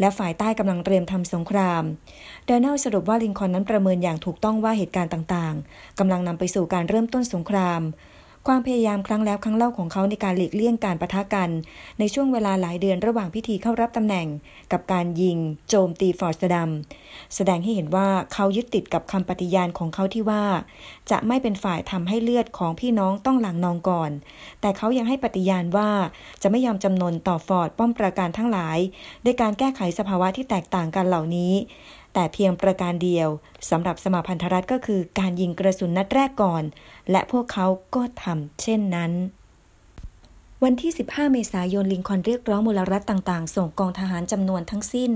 และฝ่ายใต้กำลังเตรียมทำสงครามโดนัลด์สรุปว่าลินคอนนั้นประเมินอย่างถูกต้องว่าเหตุการณ์ต่างๆกำลังนำไปสู่การเริ่มต้นสงคราม ความพยายามครั้งแล้วครั้งเล่าของเขาในการหลีกเลี่ยงการปะทะกัน ในช่วงเวลาหลายเดือนระหว่างพิธีเข้ารับตำแหน่ง กับการยิง โจมตีฟอร์ตซัมเทอร์แสดงให้เห็นว่าเขายึดติดกับคำปฏิญาณของเขาที่ว่า จะไม่เป็นฝ่ายทำให้เลือดของพี่น้องต้องหลั่งนองก่อน แต่เขายังให้ปฏิญาณว่าจะไม่ยอมจำนนต่อฟอร์ดป้อมปราการทั้งหลาย ด้วยการแก้ไขสภาวะที่แตกต่างกันเหล่านี้ แต่เพียงประการเดียวสำหรับสมาพันธรัฐก็คือการยิงกระสุนนัดแรกก่อน และพวกเขาก็ทำเช่นนั้นวันที่ 15 เมษายน ลิงคอนเรียกร้องมูลรัฐต่าง ๆ ส่งกองทหารจำนวนทั้งสิ้น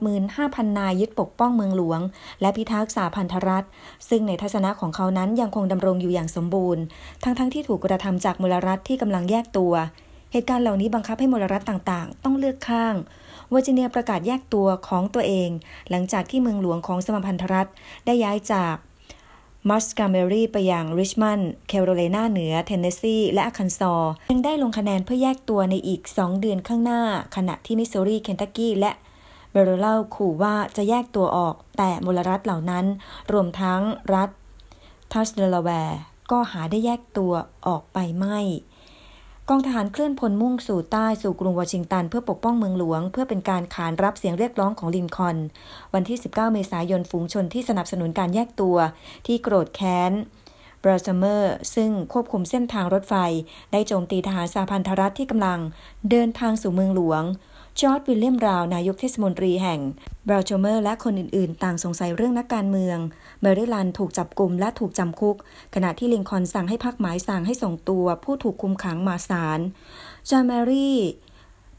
85,000 นายยึดปกป้องเมืองหลวง และพิทักษ์สหพันธรัฐ ซึ่งในทัศนะของเขานั้นยังคงดำรงอยู่อย่างสมบูรณ์ ทั้งๆที่ถูกกระทำจากมลรัฐที่กำลังแยกตัว เหตุการณ์เหล่านี้บังคับให้มลรัฐต่าง ๆ ต้องเลือกข้าง เวอร์จิเนียประกาศแยกตัวของตัวเอง หลังจากที่เมืองหลวงของสมาพันธรัฐ ได้ย้ายจากมอนต์กอเมอรีไปยังริชมอนด์แคโรไลนาเหนือ เทนเนสซี และอาคันซอยังได้ลงคะแนนเพื่อแยกตัวในอีก 2 เดือนข้างหน้า ขณะที่มิสซูรี เคนตักกี้ และเบโรเลาขู่ว่าจะแยกตัวออก แต่มลรัฐเหล่านั้น รวมทั้งรัฐทัสเดลาแวร์ ก็หาได้แยกตัวออกไปไม่ กองทหารเคลื่อนพลมุ่งสู่ใต้สู่กรุงวอชิงตัน เพื่อปกป้องเมืองหลวง เพื่อเป็นการขานรับเสียงเรียกร้องของลินคอน วันที่ 19 เมษายนฝูงชนที่สนับสนุนการแยกตัว ที่โกรธแค้นบราซัมเมอร์ซึ่งควบคุมเส้นทางรถไฟ ได้โจมตีทหารสหพันธรัฐที่กำลัง เดินทางสู่เมืองหลวง จอร์จวิลเลียมบราวน์ นายกเทศมนตรีแห่งบัลติมอร์และคนอื่นๆ ต่างสงสัยเรื่องนักการเมืองแมริแลนด์ถูกจับกุมและถูกจำคุก ขณะที่ลินคอนสั่งให้พักหมายสั่งให้ส่งตัวผู้ถูกคุมขังมาศาลจอห์นแมรีแมน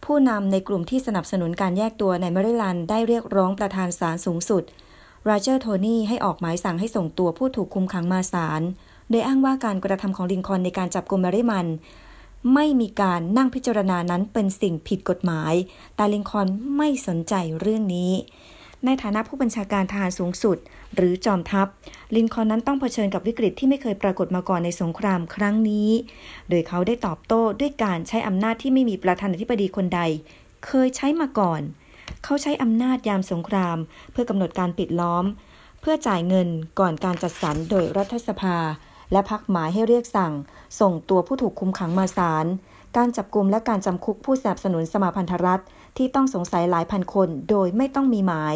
ผู้นำในกลุ่มที่สนับสนุนการแยกตัวในแมริแลนด์ได้เรียกร้องประธานศาลสูงสุดโรเจอร์ทอนีย์ให้ออกหมายสั่งให้ส่งตัวผู้ถูกคุมขังมาศาลโดยอ้างว่าการกระทำของลินคอนในการจับกลุ่มแมริมัน ไม่มีการนั่งพิจารณานั้นเป็นสิ่งผิดกฎหมาย แต่ลินคอนไม่สนใจเรื่องนี้ ในฐานะผู้บัญชาการทหารสูงสุด หรือจอมทัพ ลินคอนนั้นต้องเผชิญกับวิกฤตที่ไม่เคยปรากฏมาก่อนในสงครามครั้งนี้ โดยเขาได้ตอบโต้ด้วยการใช้อำนาจที่ไม่มีประธานาธิบดีคนใด เคยใช้มาก่อน เขาใช้อำนาจยามสงคราม เพื่อกำหนดการปิดล้อม เพื่อจ่ายเงินก่อนการจัดสรรโดยรัฐสภา และพักหมายให้เรียกสั่ง ส่งตัวผู้ถูกคุมขังมาศาล การจับกลุ่มและการจำคุกผู้สนับสนุนสมาพันธรัฐ ที่ต้องสงสัยหลายพันคนโดยไม่ต้องมีหมาย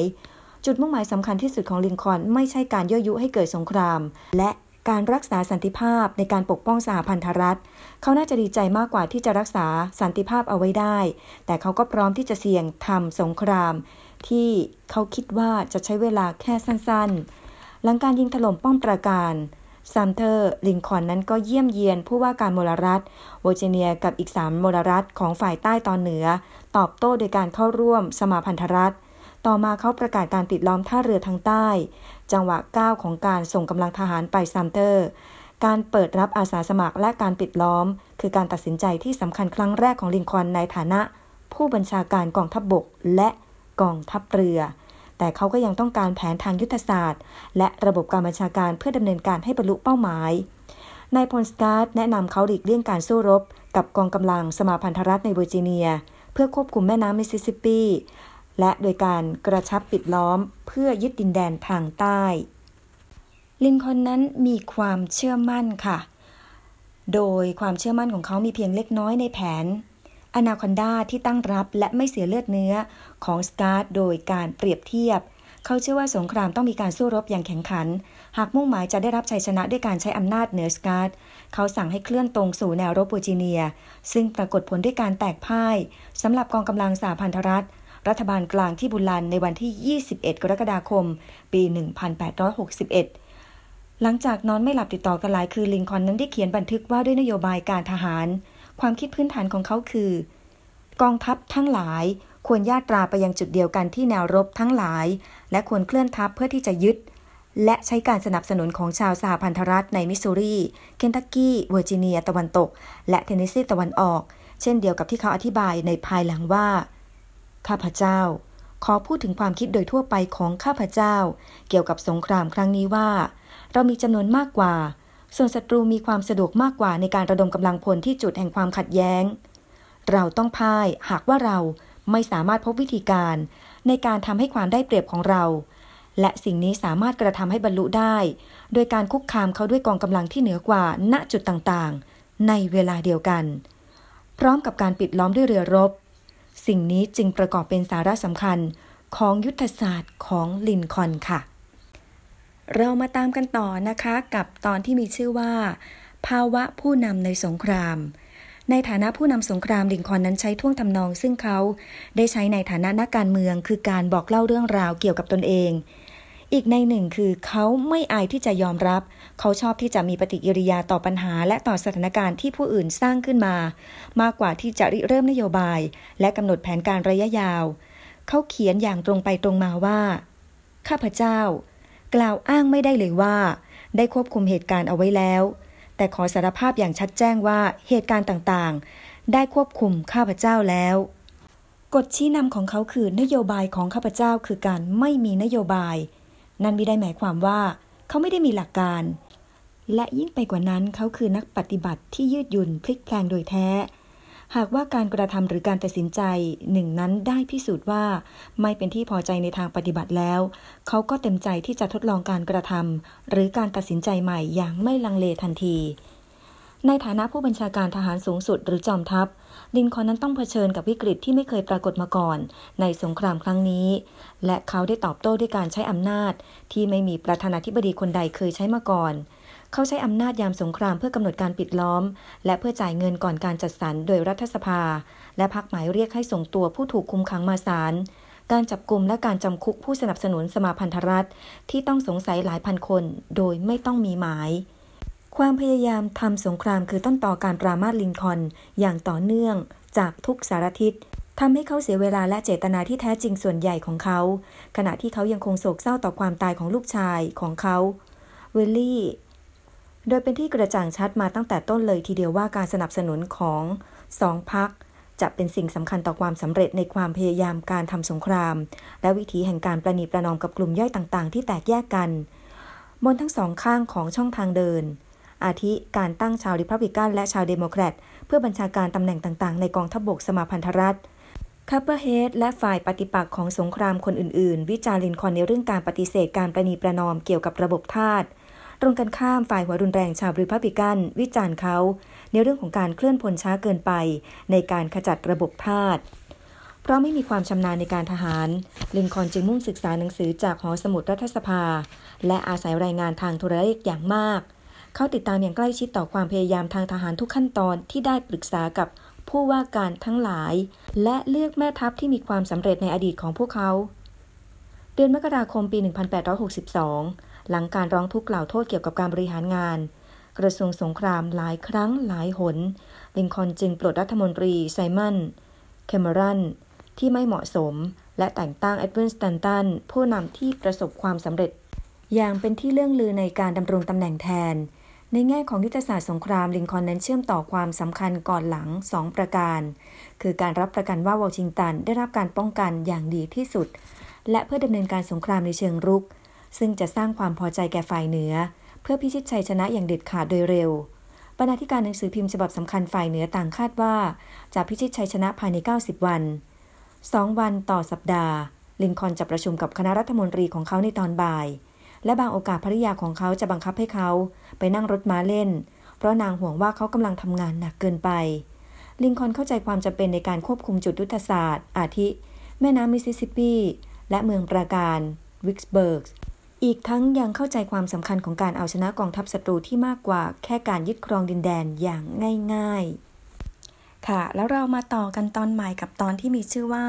จุดมุ่งหมายสำคัญที่สุดของลินคอนไม่ใช่การยั่วยุให้เกิดสงคราม และการรักษาสันติภาพในการปกป้องสหพันธรัฐ เขาน่าจะดีใจมากกว่าที่จะรักษาสันติภาพเอาไว้ได้ แต่เขาก็พร้อมที่จะเสี่ยงทำสงคราม ที่เขาคิดว่าจะใช้เวลาแค่สั้นๆ หลังการยิงถล่มป้อมปราการ ซัมเทอร์ ลินคอนนั้นก็เยี่ยมเยียนผู้ว่าการมลรัฐเวอร์จิเนียกับอีก3มลรัฐของฝ่ายใต้ตอนเหนือ ตอบโต้โดยการเข้าร่วมสมาพันธรัฐ ต่อมาเขาประกาศการปิดล้อมท่าเรือทางใต้ จังหวะก้าวของการส่งกำลังทหารไปซัมเทอร์ การเปิดรับอาสาสมัครและการปิดล้อม คือการตัดสินใจที่สำคัญครั้งแรกของลินคอนในฐานะ ผู้บัญชาการกองทัพบกและกองทัพเรือ แต่เขาก็ยังต้องการแผนทางยุทธศาสตร์ และระบบการบัญชาการเพื่อดำเนินการให้บรรลุเป้าหมาย นายพลสกอตต์แนะนำเขาหลีกเลี่ยงการสู้รบ กับกองกำลังสมาพันธรัฐในเวอร์จิเนีย เพื่อควบคุมแม่น้ำมิสซิสซิปปี และโดยการกระชับปิดล้อม เพื่อยึดดินแดนทางใต้ ลินคอนนั้นมีความเชื่อมั่นค่ะ โดยความเชื่อมั่นของเขามีเพียงเล็กน้อยในแผน อนาคอนดาที่ตั้งรับและไม่เสียเลือดเนื้อของสกอตต์โดยการเปรียบเทียบ เขาเชื่อว่าสงครามต้องมีการสู้รบอย่างแข็งขัน หากมุ่งหมายจะได้รับชัยชนะด้วยการใช้อำนาจเหนือสกอตต์เขาสั่งให้เคลื่อนตรงสู่แนวรบเวอร์จิเนีย ซึ่งปรากฏผลด้วยการแตกพ่ายสำหรับกองกำลังสหพันธรัฐ รัฐบาลกลางที่บูลรันในวันที่ 21 กรกฎาคม ปี 1861หลังจากนอนไม่หลับติดต่อกันหลายคืนลินคอนนั้นได้เขียนบันทึกว่าด้วยนโยบายการทหาร ความคิดพื้นฐานของเขาคือ กองทัพทั้งหลายควรญาตราไปยังจุดเดียวกันที่แนวรบทั้งหลาย และควรเคลื่อนทัพเพื่อที่จะยึด และใช้การสนับสนุนของชาวสหพันธรัฐในมิสซูรี เคนทักกี้ เวอร์จิเนีย ตะวันตก และเทนเนสซีตะวันออก เช่นเดียวกับที่เขาอธิบายในภายหลังว่า ข้าพเจ้า ขอพูดถึงความคิดโดยทั่วไปของข้าพเจ้า เกี่ยวกับสงครามครั้งนี้ว่า เรามีจำนวนมากกว่า ส่วนศัตรูมีความสะดวกมากกว่าในการระดมกำลังพลที่จุดแห่งความขัดแย้ง เราต้องพ่ายหากว่าเราไม่สามารถพบวิธีการ ในการทำให้ความได้เปรียบของเรา และสิ่งนี้สามารถกระทำให้บรรลุได้ โดยการคุกคามเขาด้วยกองกำลังที่เหนือกว่าณจุดต่างๆ ในเวลาเดียวกัน พร้อมกับการปิดล้อมด้วยเรือรบ สิ่งนี้จึงประกอบเป็นสาระสำคัญของยุทธศาสตร์ของลินคอนค่ะ เรามาตามกันต่อนะคะกับตอนที่มีชื่อว่า ภาวะผู้นำในสงคราม ในฐานะผู้นำสงครามลินคอนนั้นใช้ท่วงทำนอง ซึ่งเขาได้ใช้ในฐานะนักการเมืองคือการบอกเล่าเรื่องราวเกี่ยวกับตนเอง อีกในหนึ่งคือเขาไม่อายที่จะยอมรับ เขาชอบที่จะมีปฏิกิริยาต่อปัญหา และต่อสถานการณ์ที่ผู้อื่นสร้างขึ้นมา มากกว่าที่จะริเริ่มนโยบาย และกำหนดแผนการระยะยาว เขาเขียนอย่างตรงไปตรงมาว่า ข้าพเจ้า กล่าวอ้างไม่ได้เลยว่า ได้ควบคุมเหตุการณ์เอาไว้แล้ว แต่ขอสารภาพอย่างชัดแจ้งว่าเหตุการณ์ต่างๆ ได้ควบคุมข้าพเจ้าแล้วกฎชี้นำของเขาคือนโยบายของข้าพเจ้าคือการไม่มีนโยบาย นั่นไม่ได้หมายความว่า เขาไม่ได้มีหลักการ และยิ่งไปกว่านั้นเขาคือนักปฏิบัติที่ยืดหยุ่นพลิกแพลงโดยแท้ หากว่าการกระทำหรือการตัดสินใจหนึ่งนั้นได้พิสูจน์ว่า ไม่เป็นที่พอใจในทางปฏิบัติแล้ว เขาก็เต็มใจที่จะทดลองการกระทำหรือการตัดสินใจใหม่อย่างไม่ลังเลทันที ในฐานะผู้บัญชาการทหารสูงสุดหรือจอมทัพ ลินคอนนั้นต้องเผชิญกับวิกฤตที่ไม่เคยปรากฏมาก่อน ในสงครามครั้งนี้ และเขาได้ตอบโต้ด้วยการใช้อำนาจ ที่ไม่มีประธานาธิบดีคนใดเคยใช้มาก่อนเขาใช้อำนาจยามสงครามเพื่อกำหนดการปิดล้อม และเพื่อจ่ายเงินก่อนการจัดสรรโดยรัฐสภา และพักหมายเรียกให้ส่งตัวผู้ถูกคุมขังมาศาลการจับกลุ่มและการจำคุกผู้สนับสนุนสมาพันธรัฐ ที่ต้องสงสัยหลายพันคน โดยไม่ต้องมีหมาย ความพยายามทำสงครามคือต้นต่อการปรามาสลินคอนอย่างต่อเนื่องจากทุกสารทิศทำให้เขาเสียเวลาและเจตนาที่แท้จริงส่วนใหญ่ของเขา ขณะที่เขายังคงโศกเศร้าต่อความตายของลูกชายของเขา วิลลี่ โดยเป็นที่กระจ่างชัดมาตั้งแต่ต้นเลยทีเดียวว่าการสนับสนุนของสองพรรคจะเป็นสิ่งสำคัญต่อความสำเร็จในความพยายามการทำสงคราม และวิธีแห่งการประนีประนอมกับกลุ่มย่อยต่างๆ ที่แตกแยกกัน บนทั้งสองข้างของช่องทางเดิน อาทิการตั้งชาวริพับลิกันและชาวเดโมแครตเพื่อบัญชาการตำแหน่งต่างๆ ในกองทัพบกสมาพันธรัฐคอปเปอร์เฮดและฝ่ายปฏิปักษ์ของสงครามคนอื่นๆ วิจารณ์ลินคอนในเรื่องการปฏิเสธการประนีประนอมเกี่ยวกับระบบทาส ตรงกันข้ามฝ่ายหัวรุนแรงชาวริพับลิกันวิจารณ์เขาในเรื่องของการเคลื่อนพลช้าเกินไป ในการขจัดระบบทาสเพราะไม่มีความชำนาญในการทหาร ลินคอนจึงมุ่งศึกษาหนังสือจากหอสมุดรัฐสภา และอาศัยรายงานทางโทรเลขอย่างมาก เขาติดตามอย่างใกล้ชิดต่อความพยายามทางทหารทุกขั้นตอนที่ได้ปรึกษากับผู้ว่าการทั้งหลาย และเลือกแม่ทัพที่มีความสำเร็จในอดีตของพวกเขา เดือนมกราคมปี 1862 หลังการร้องทุกข์กล่าวโทษเกี่ยวกับการบริหารงาน กระทรวงสงครามหลายครั้งหลายหน ลินคอนจึงปลดรัฐมนตรีไซมอนเคมรันที่ไม่เหมาะสม และแต่งตั้งเอ็ดวินสตันตันผู้นำที่ประสบความสำเร็จ อย่างเป็นที่เรื่องลือในการดำรงตำแหน่งแทน ในแง่ของยุทธศาสตร์สงครามลินคอนนั้นเชื่อมต่อความสำคัญก่อนหลังสองประการ คือการรับประกันว่าวอชิงตันได้รับการป้องกันอย่างดีที่สุด และเพื่อดำเนินการสงครามในเชิงรุก ซึ่งจะสร้างความพอใจแก่ฝ่ายเหนือ เพื่อพิชิตชัยชนะอย่างเด็ดขาดโดยเร็วบรรณาธิการหนังสือพิมพ์ฉบับสำคัญฝ่ายเหนือต่างคาดว่า จะพิชิตชัยชนะภายใน 90 วันสองวันต่อสัปดาห์ ลินคอนจะประชุมกับคณะรัฐมนตรีของเขาในตอนบ่าย และบางโอกาสภริยาของเขาจะบังคับให้เขาไปนั่งรถม้าเล่น เพราะนางห่วงว่าเขากำลังทำงานหนักเกินไป ลินคอนเข้าใจความจำเป็นในการควบคุมจุดยุทธศาสตร์ อาทิ แม่น้ำมิสซิสซิปปี และเมืองปราการวิกส์เบิร์ก อีกทั้งยังเข้าใจความสำคัญของการเอาชนะกองทัพศัตรูที่มากกว่าแค่การยึดครองดินแดนอย่างง่าย ๆ ค่ะ แล้วเรามาต่อกันตอนใหม่กับตอนที่มีชื่อว่า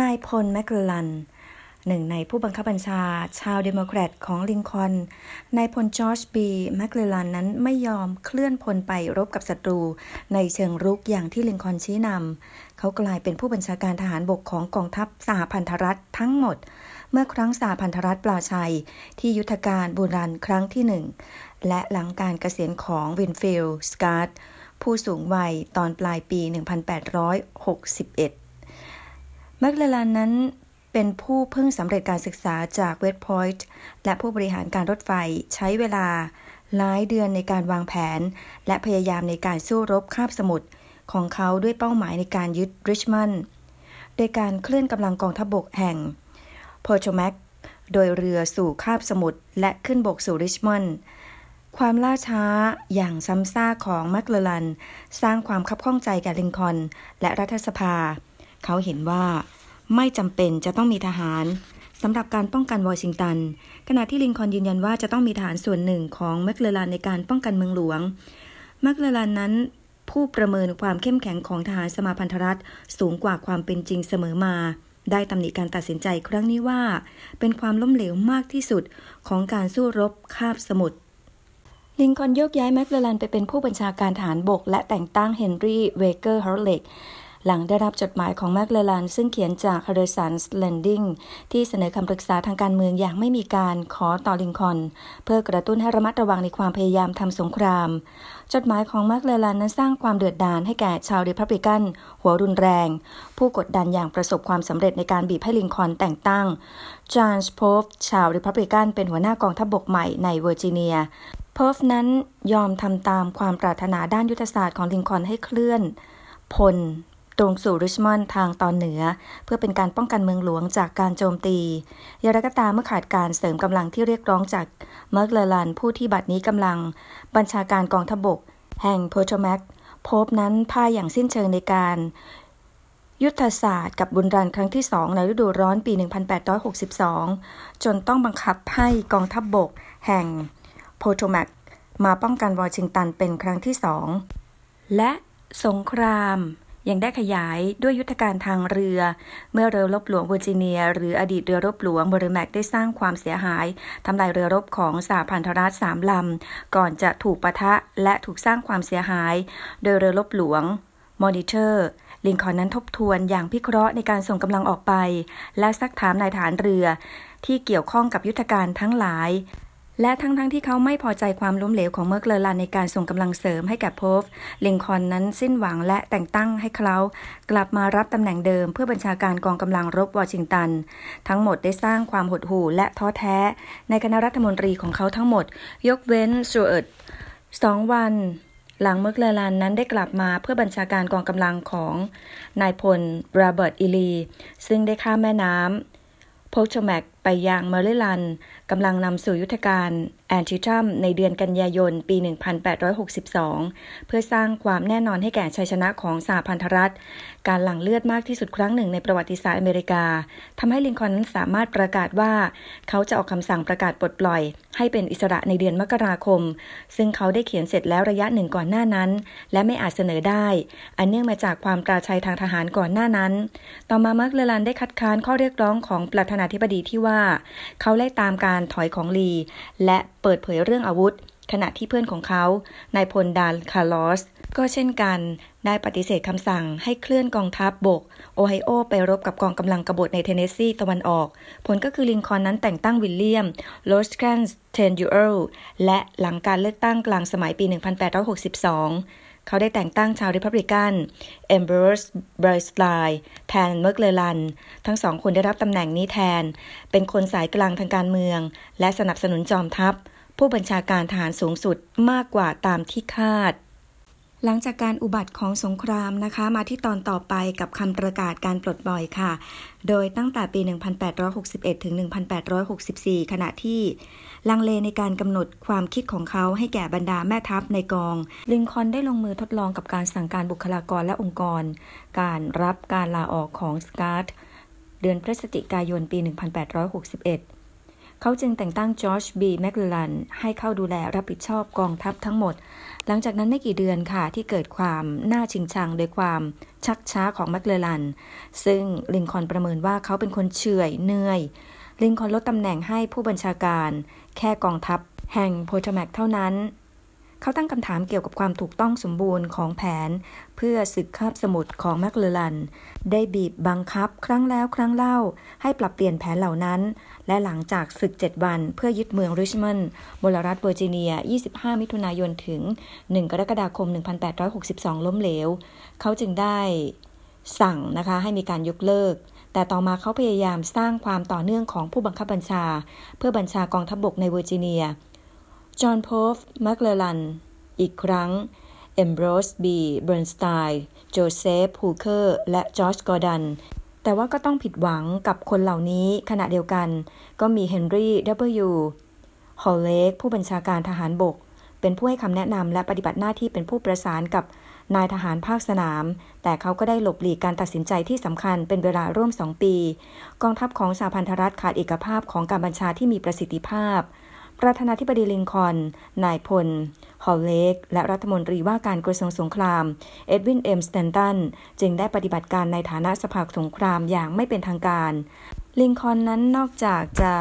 นายพลแมคเคลแลนหนึ่งในผู้บังคับบัญชาชาวเดโมแครตของลินคอนนายพลจอร์จบีแมคเคลแลนนั้นไม่ยอมเคลื่อนพลไปรบกับศัตรู ในเชิงรุกอย่างที่ลินคอนชี้นำ เขากลายเป็นผู้บัญชาการทหารบกของกองทัพสหพันธรัฐทั้งหมด เมื่อครั้งสหพันธรัฐปราชัย ที่ยุทธการบูลรันครั้งที่หนึ่งและหลังการเกษียณของวินฟิลด์สกอตต์ผู้สูงวัยตอนปลายปี 1861 มักเลลานนั้นเป็นผู้เพิ่งสำเร็จการศึกษาจากเวสต์พอยต์และผู้บริหารการรถไฟใช้เวลาหลายเดือนในการวางแผน และพยายามในการสู้รบคาบสมุทรของเขาด้วยเป้าหมายในการยึดริชมอนด์โดยการเคลื่อนกำลังกองทัพบบกแห่ง โพโชแมกโดยเรือสู่คาบสมุทรและขึ้นบกสู่ริชมอนด์ความล่าช้าอย่างซ้ำซากของแมคเลลัน สร้างความคับข้องใจแก่ลิงคอนและรัฐสภา เขาเห็นว่าไม่จำเป็นจะต้องมีทหารสำหรับการป้องกันวอชิงตัน ขณะที่ลิงคอนยืนยันว่าจะต้องมีทหารส่วนหนึ่งของแมคเลลันในการป้องกันเมืองหลวงแมคเลลันนั้น ผู้ประเมินความเข้มแข็งของทหารสมาพันธรัฐสูงกว่าความเป็นจริงเสมอมา ได้ตำหนิการตัดสินใจครั้งนี้ว่า เป็นความล้มเหลวมากที่สุดของการสู้รบคาบสมุทรลินคอนโยกย้ายแมคเคลแลนไปเป็นผู้บัญชาการทหารบก และแต่งตั้งเฮนรี่เวเกอร์ฮัลเล็ก หลังได้รับจดหมายของแมคเคลแลนซึ่งเขียนจากแฮร์ริสันส์แลนดิงที่เสนอคำปรึกษาทางการเมืองอย่างไม่มีการขอต่อลินคอนเพื่อกระตุ้นให้ระมัดระวังในความพยายามทำสงคราม จดหมายของแมคเคลแลนนั้นสร้างความเดือดดาลให้แก่ชาวริพับลิกัน หัวรุนแรง ผู้กดดันอย่างประสบความสำเร็จในการบีบให้ลินคอนแต่งตั้งจอห์นโพปชาวริพับลิกันเป็นหัวหน้ากองทัพบกใหม่ในเวอร์จิเนียเพิร์ฟนั้นยอมทำตามความปรารถนาด้านยุทธศาสตร์ของลินคอนให้เคลื่อน พล ตรงสู่ริชมอนด์ทางตอนเหนือ เพื่อเป็นการป้องกันเมืองหลวงจากการโจมตีอย่างไรก็ตามเมื่อขาดการเสริมกำลังที่เรียกร้องจากแมคเคลแลนผู้ที่บัดนี้กำลัง บัญชาการกองทัพบก แห่งโพโทแมกโพปนั้นพ่ายอย่างสิ้นเชิงในการยุทธศาสตร์กับบุญรันครั้งที่สองในฤดูร้อนปี 1862 จนต้องบังคับให้กองทัพบบก แห่งโพโทแมกมาป้องกันวอชิงตันเป็นครั้งที่สอง และสงคราม ยังได้ขยายด้วยยุทธการทางเรือ เมื่อเรือรบหลวงเวอร์จิเนีย หรืออดีตเรือรบหลวงบริแมกได้สร้างความเสียหายทำลายเรือรบของสหพันธรัฐสามลำ ก่อนจะถูกปะทะและถูกสร้างความเสียหาย โดยเรือรบหลวงมอนิเตอร์ลินคอนนั้นทบทวนอย่างพิเคราะห์ในการส่งกำลังออกไป และซักถามนายทหารเรือที่เกี่ยวข้องกับยุทธการทั้งหลาย และทั้งๆที่เขาไม่พอใจความล้มเหลวของเมอร์เลอร์ลันในการส่งกำลังเสริมให้กับโพปลินคอนนั้นสิ้นหวังและแต่งตั้งให้เขากลับมารับตำแหน่งเดิมเพื่อบัญชาการกองกำลังรบวอชิงตัน ทั้งหมดได้สร้างความหดหู่และท้อแท้ ในคณะรัฐมนตรีของเขาทั้งหมด ยกเว้นซูเอิร์ดสองวันหลังเมอร์เลอร์ลันนั้นได้กลับมาเพื่อบัญชาการกองกำลังของนายพลโรเบิร์ตอีลี ซึ่งได้ข้ามแม่น้ำโพทแมกไปยังแมริแลนด์กำลังนำสู่ยุทธการแอนติทรัมในเดือนกันยายน ปี 1862 เพื่อสร้างความแน่นอนให้แก่ชัยชนะของสหพันธรัฐ การหลั่งเลือดมากที่สุดครั้งหนึ่งในประวัติศาสตร์อเมริกา ทำให้ลินคอนนั้นสามารถประกาศว่า เขาจะออกคำสั่งประกาศปลดปล่อย ให้เป็นอิสระในเดือนมกราคม ซึ่งเขาได้เขียนเสร็จแล้วระยะหนึ่งก่อนหน้านั้น และไม่อาจเสนอได้ อันเนื่องมาจากความปราชัยทางทหารก่อนหน้านั้น ต่อมามาร์กเลลันได้คัดค้านข้อเรียกร้องของประธานาธิบดีที่ว่า เขาไล่ตามการถอยของลี และเปิดเผยเรื่องอาวุธ ขณะที่เพื่อนของเขานายพลดอนคาร์ลอส ก็เช่นกัน ได้ปฏิเสธคำสั่งให้เคลื่อนกองทัพบบก โอไฮโอไปรบกับกองกำลังกบฏในเทนเนสซีตะวันออก ผลก็คือลินคอนนั้นแต่งตั้งวิลเลียมโรสแครนส์แทนบูเอลและหลังการเลือกตั้งกลางสมัยปี 1862 เขาได้แต่งตั้งชาวริพับลิกันแอมโบรสเบิร์นไซด์แทนแมคเลลัน ทั้งสองคนได้รับตำแหน่งนี้แทน เป็นคนสายกลางทางการเมือง และสนับสนุนจอมทัพ ผู้บัญชาการทหารสูงสุดมากกว่าตามที่คาด หลังจากการอุบัติของสงครามนะคะ มาที่ตอนต่อไปกับคำประกาศการปลดปล่อยค่ะ โดยตั้งแต่ปี 1861 ถึง 1864 ขณะที่ลังเลในการกำหนดความคิดของเขาให้แก่บรรดาแม่ทัพในกอง ลินคอนได้ลงมือทดลองกับการสั่งการบุคลากรและองค์กร การรับการลาออกของสก็อตต์เดือนพฤศจิกายนปี 1861เขาจึงแต่งตั้งจอร์จบีแมคเลลันให้เข้าดูแลรับผิดชอบกองทัพทั้งหมด หลังจากนั้นไม่กี่เดือนค่ะที่เกิดความน่าชิงชังโดยความชักช้าของแมคเลลัน ซึ่งลินคอนประเมินว่าเขาเป็นคนเฉื่อยเหนื่อย ลินคอนลดตำแหน่งให้ผู้บัญชาการ แค่กองทัพแห่งโพทแมกเท่านั้น เขาตั้งคำถามเกี่ยวกับความถูกต้องสมบูรณ์ของแผน เพื่อศึกคาบสมุทรของแมคเลลัน ได้บีบบังคับครั้งแล้วครั้งเล่า ให้ปรับเปลี่ยนแผนเหล่านั้น และหลังจากศึก 7 วัน เพื่อยึดเมืองริชมอนด์มลรัฐเวอร์จิเนีย 25 มิถุนายนถึง 1 กรกฎาคม 1862 ล้มเหลว เขาจึงได้สั่งนะคะให้มีการยกเลิกแต่ต่อมาเขาพยายามสร้างความต่อเนื่องของผู้บังคับบัญชา เพื่อบัญชากองทัพบบกในเวอร์จิเนีย จอห์นโพปแมคเลลัน อีกครั้ง แอมโบรสอี เบิร์นไซด์โจเซฟฮูเคอร์ และจอร์จกอร์ดัน แต่ว่าก็ต้องผิดหวังกับคนเหล่านี้ขณะเดียวกัน ก็มีเฮนรี่ดับเบิลยูฮอลเลกผู้บัญชาการทหารบก เป็นผู้ให้คำแนะนำและปฏิบัติหน้าที่เป็นผู้ประสานกับนายทหารภาคสนาม แต่เขาก็ได้หลบหลีกการตัดสินใจที่สำคัญเป็นเวลาร่วมสองปี กองทัพของสหพันธรัฐขาดเอกภาพของการบัญชาที่มีประสิทธิภาพ ประธานาธิบดีลินคอนนายพล ฮอลเลก และรัฐมนตรีว่าการกระทรวงสงคราม เอ็ดวิน เอ็มสแตนตัน จึงได้ปฏิบัติการในฐานะสภาสงครามอย่างไม่เป็นทางการ ลินคอนนั้นนอกจากจะ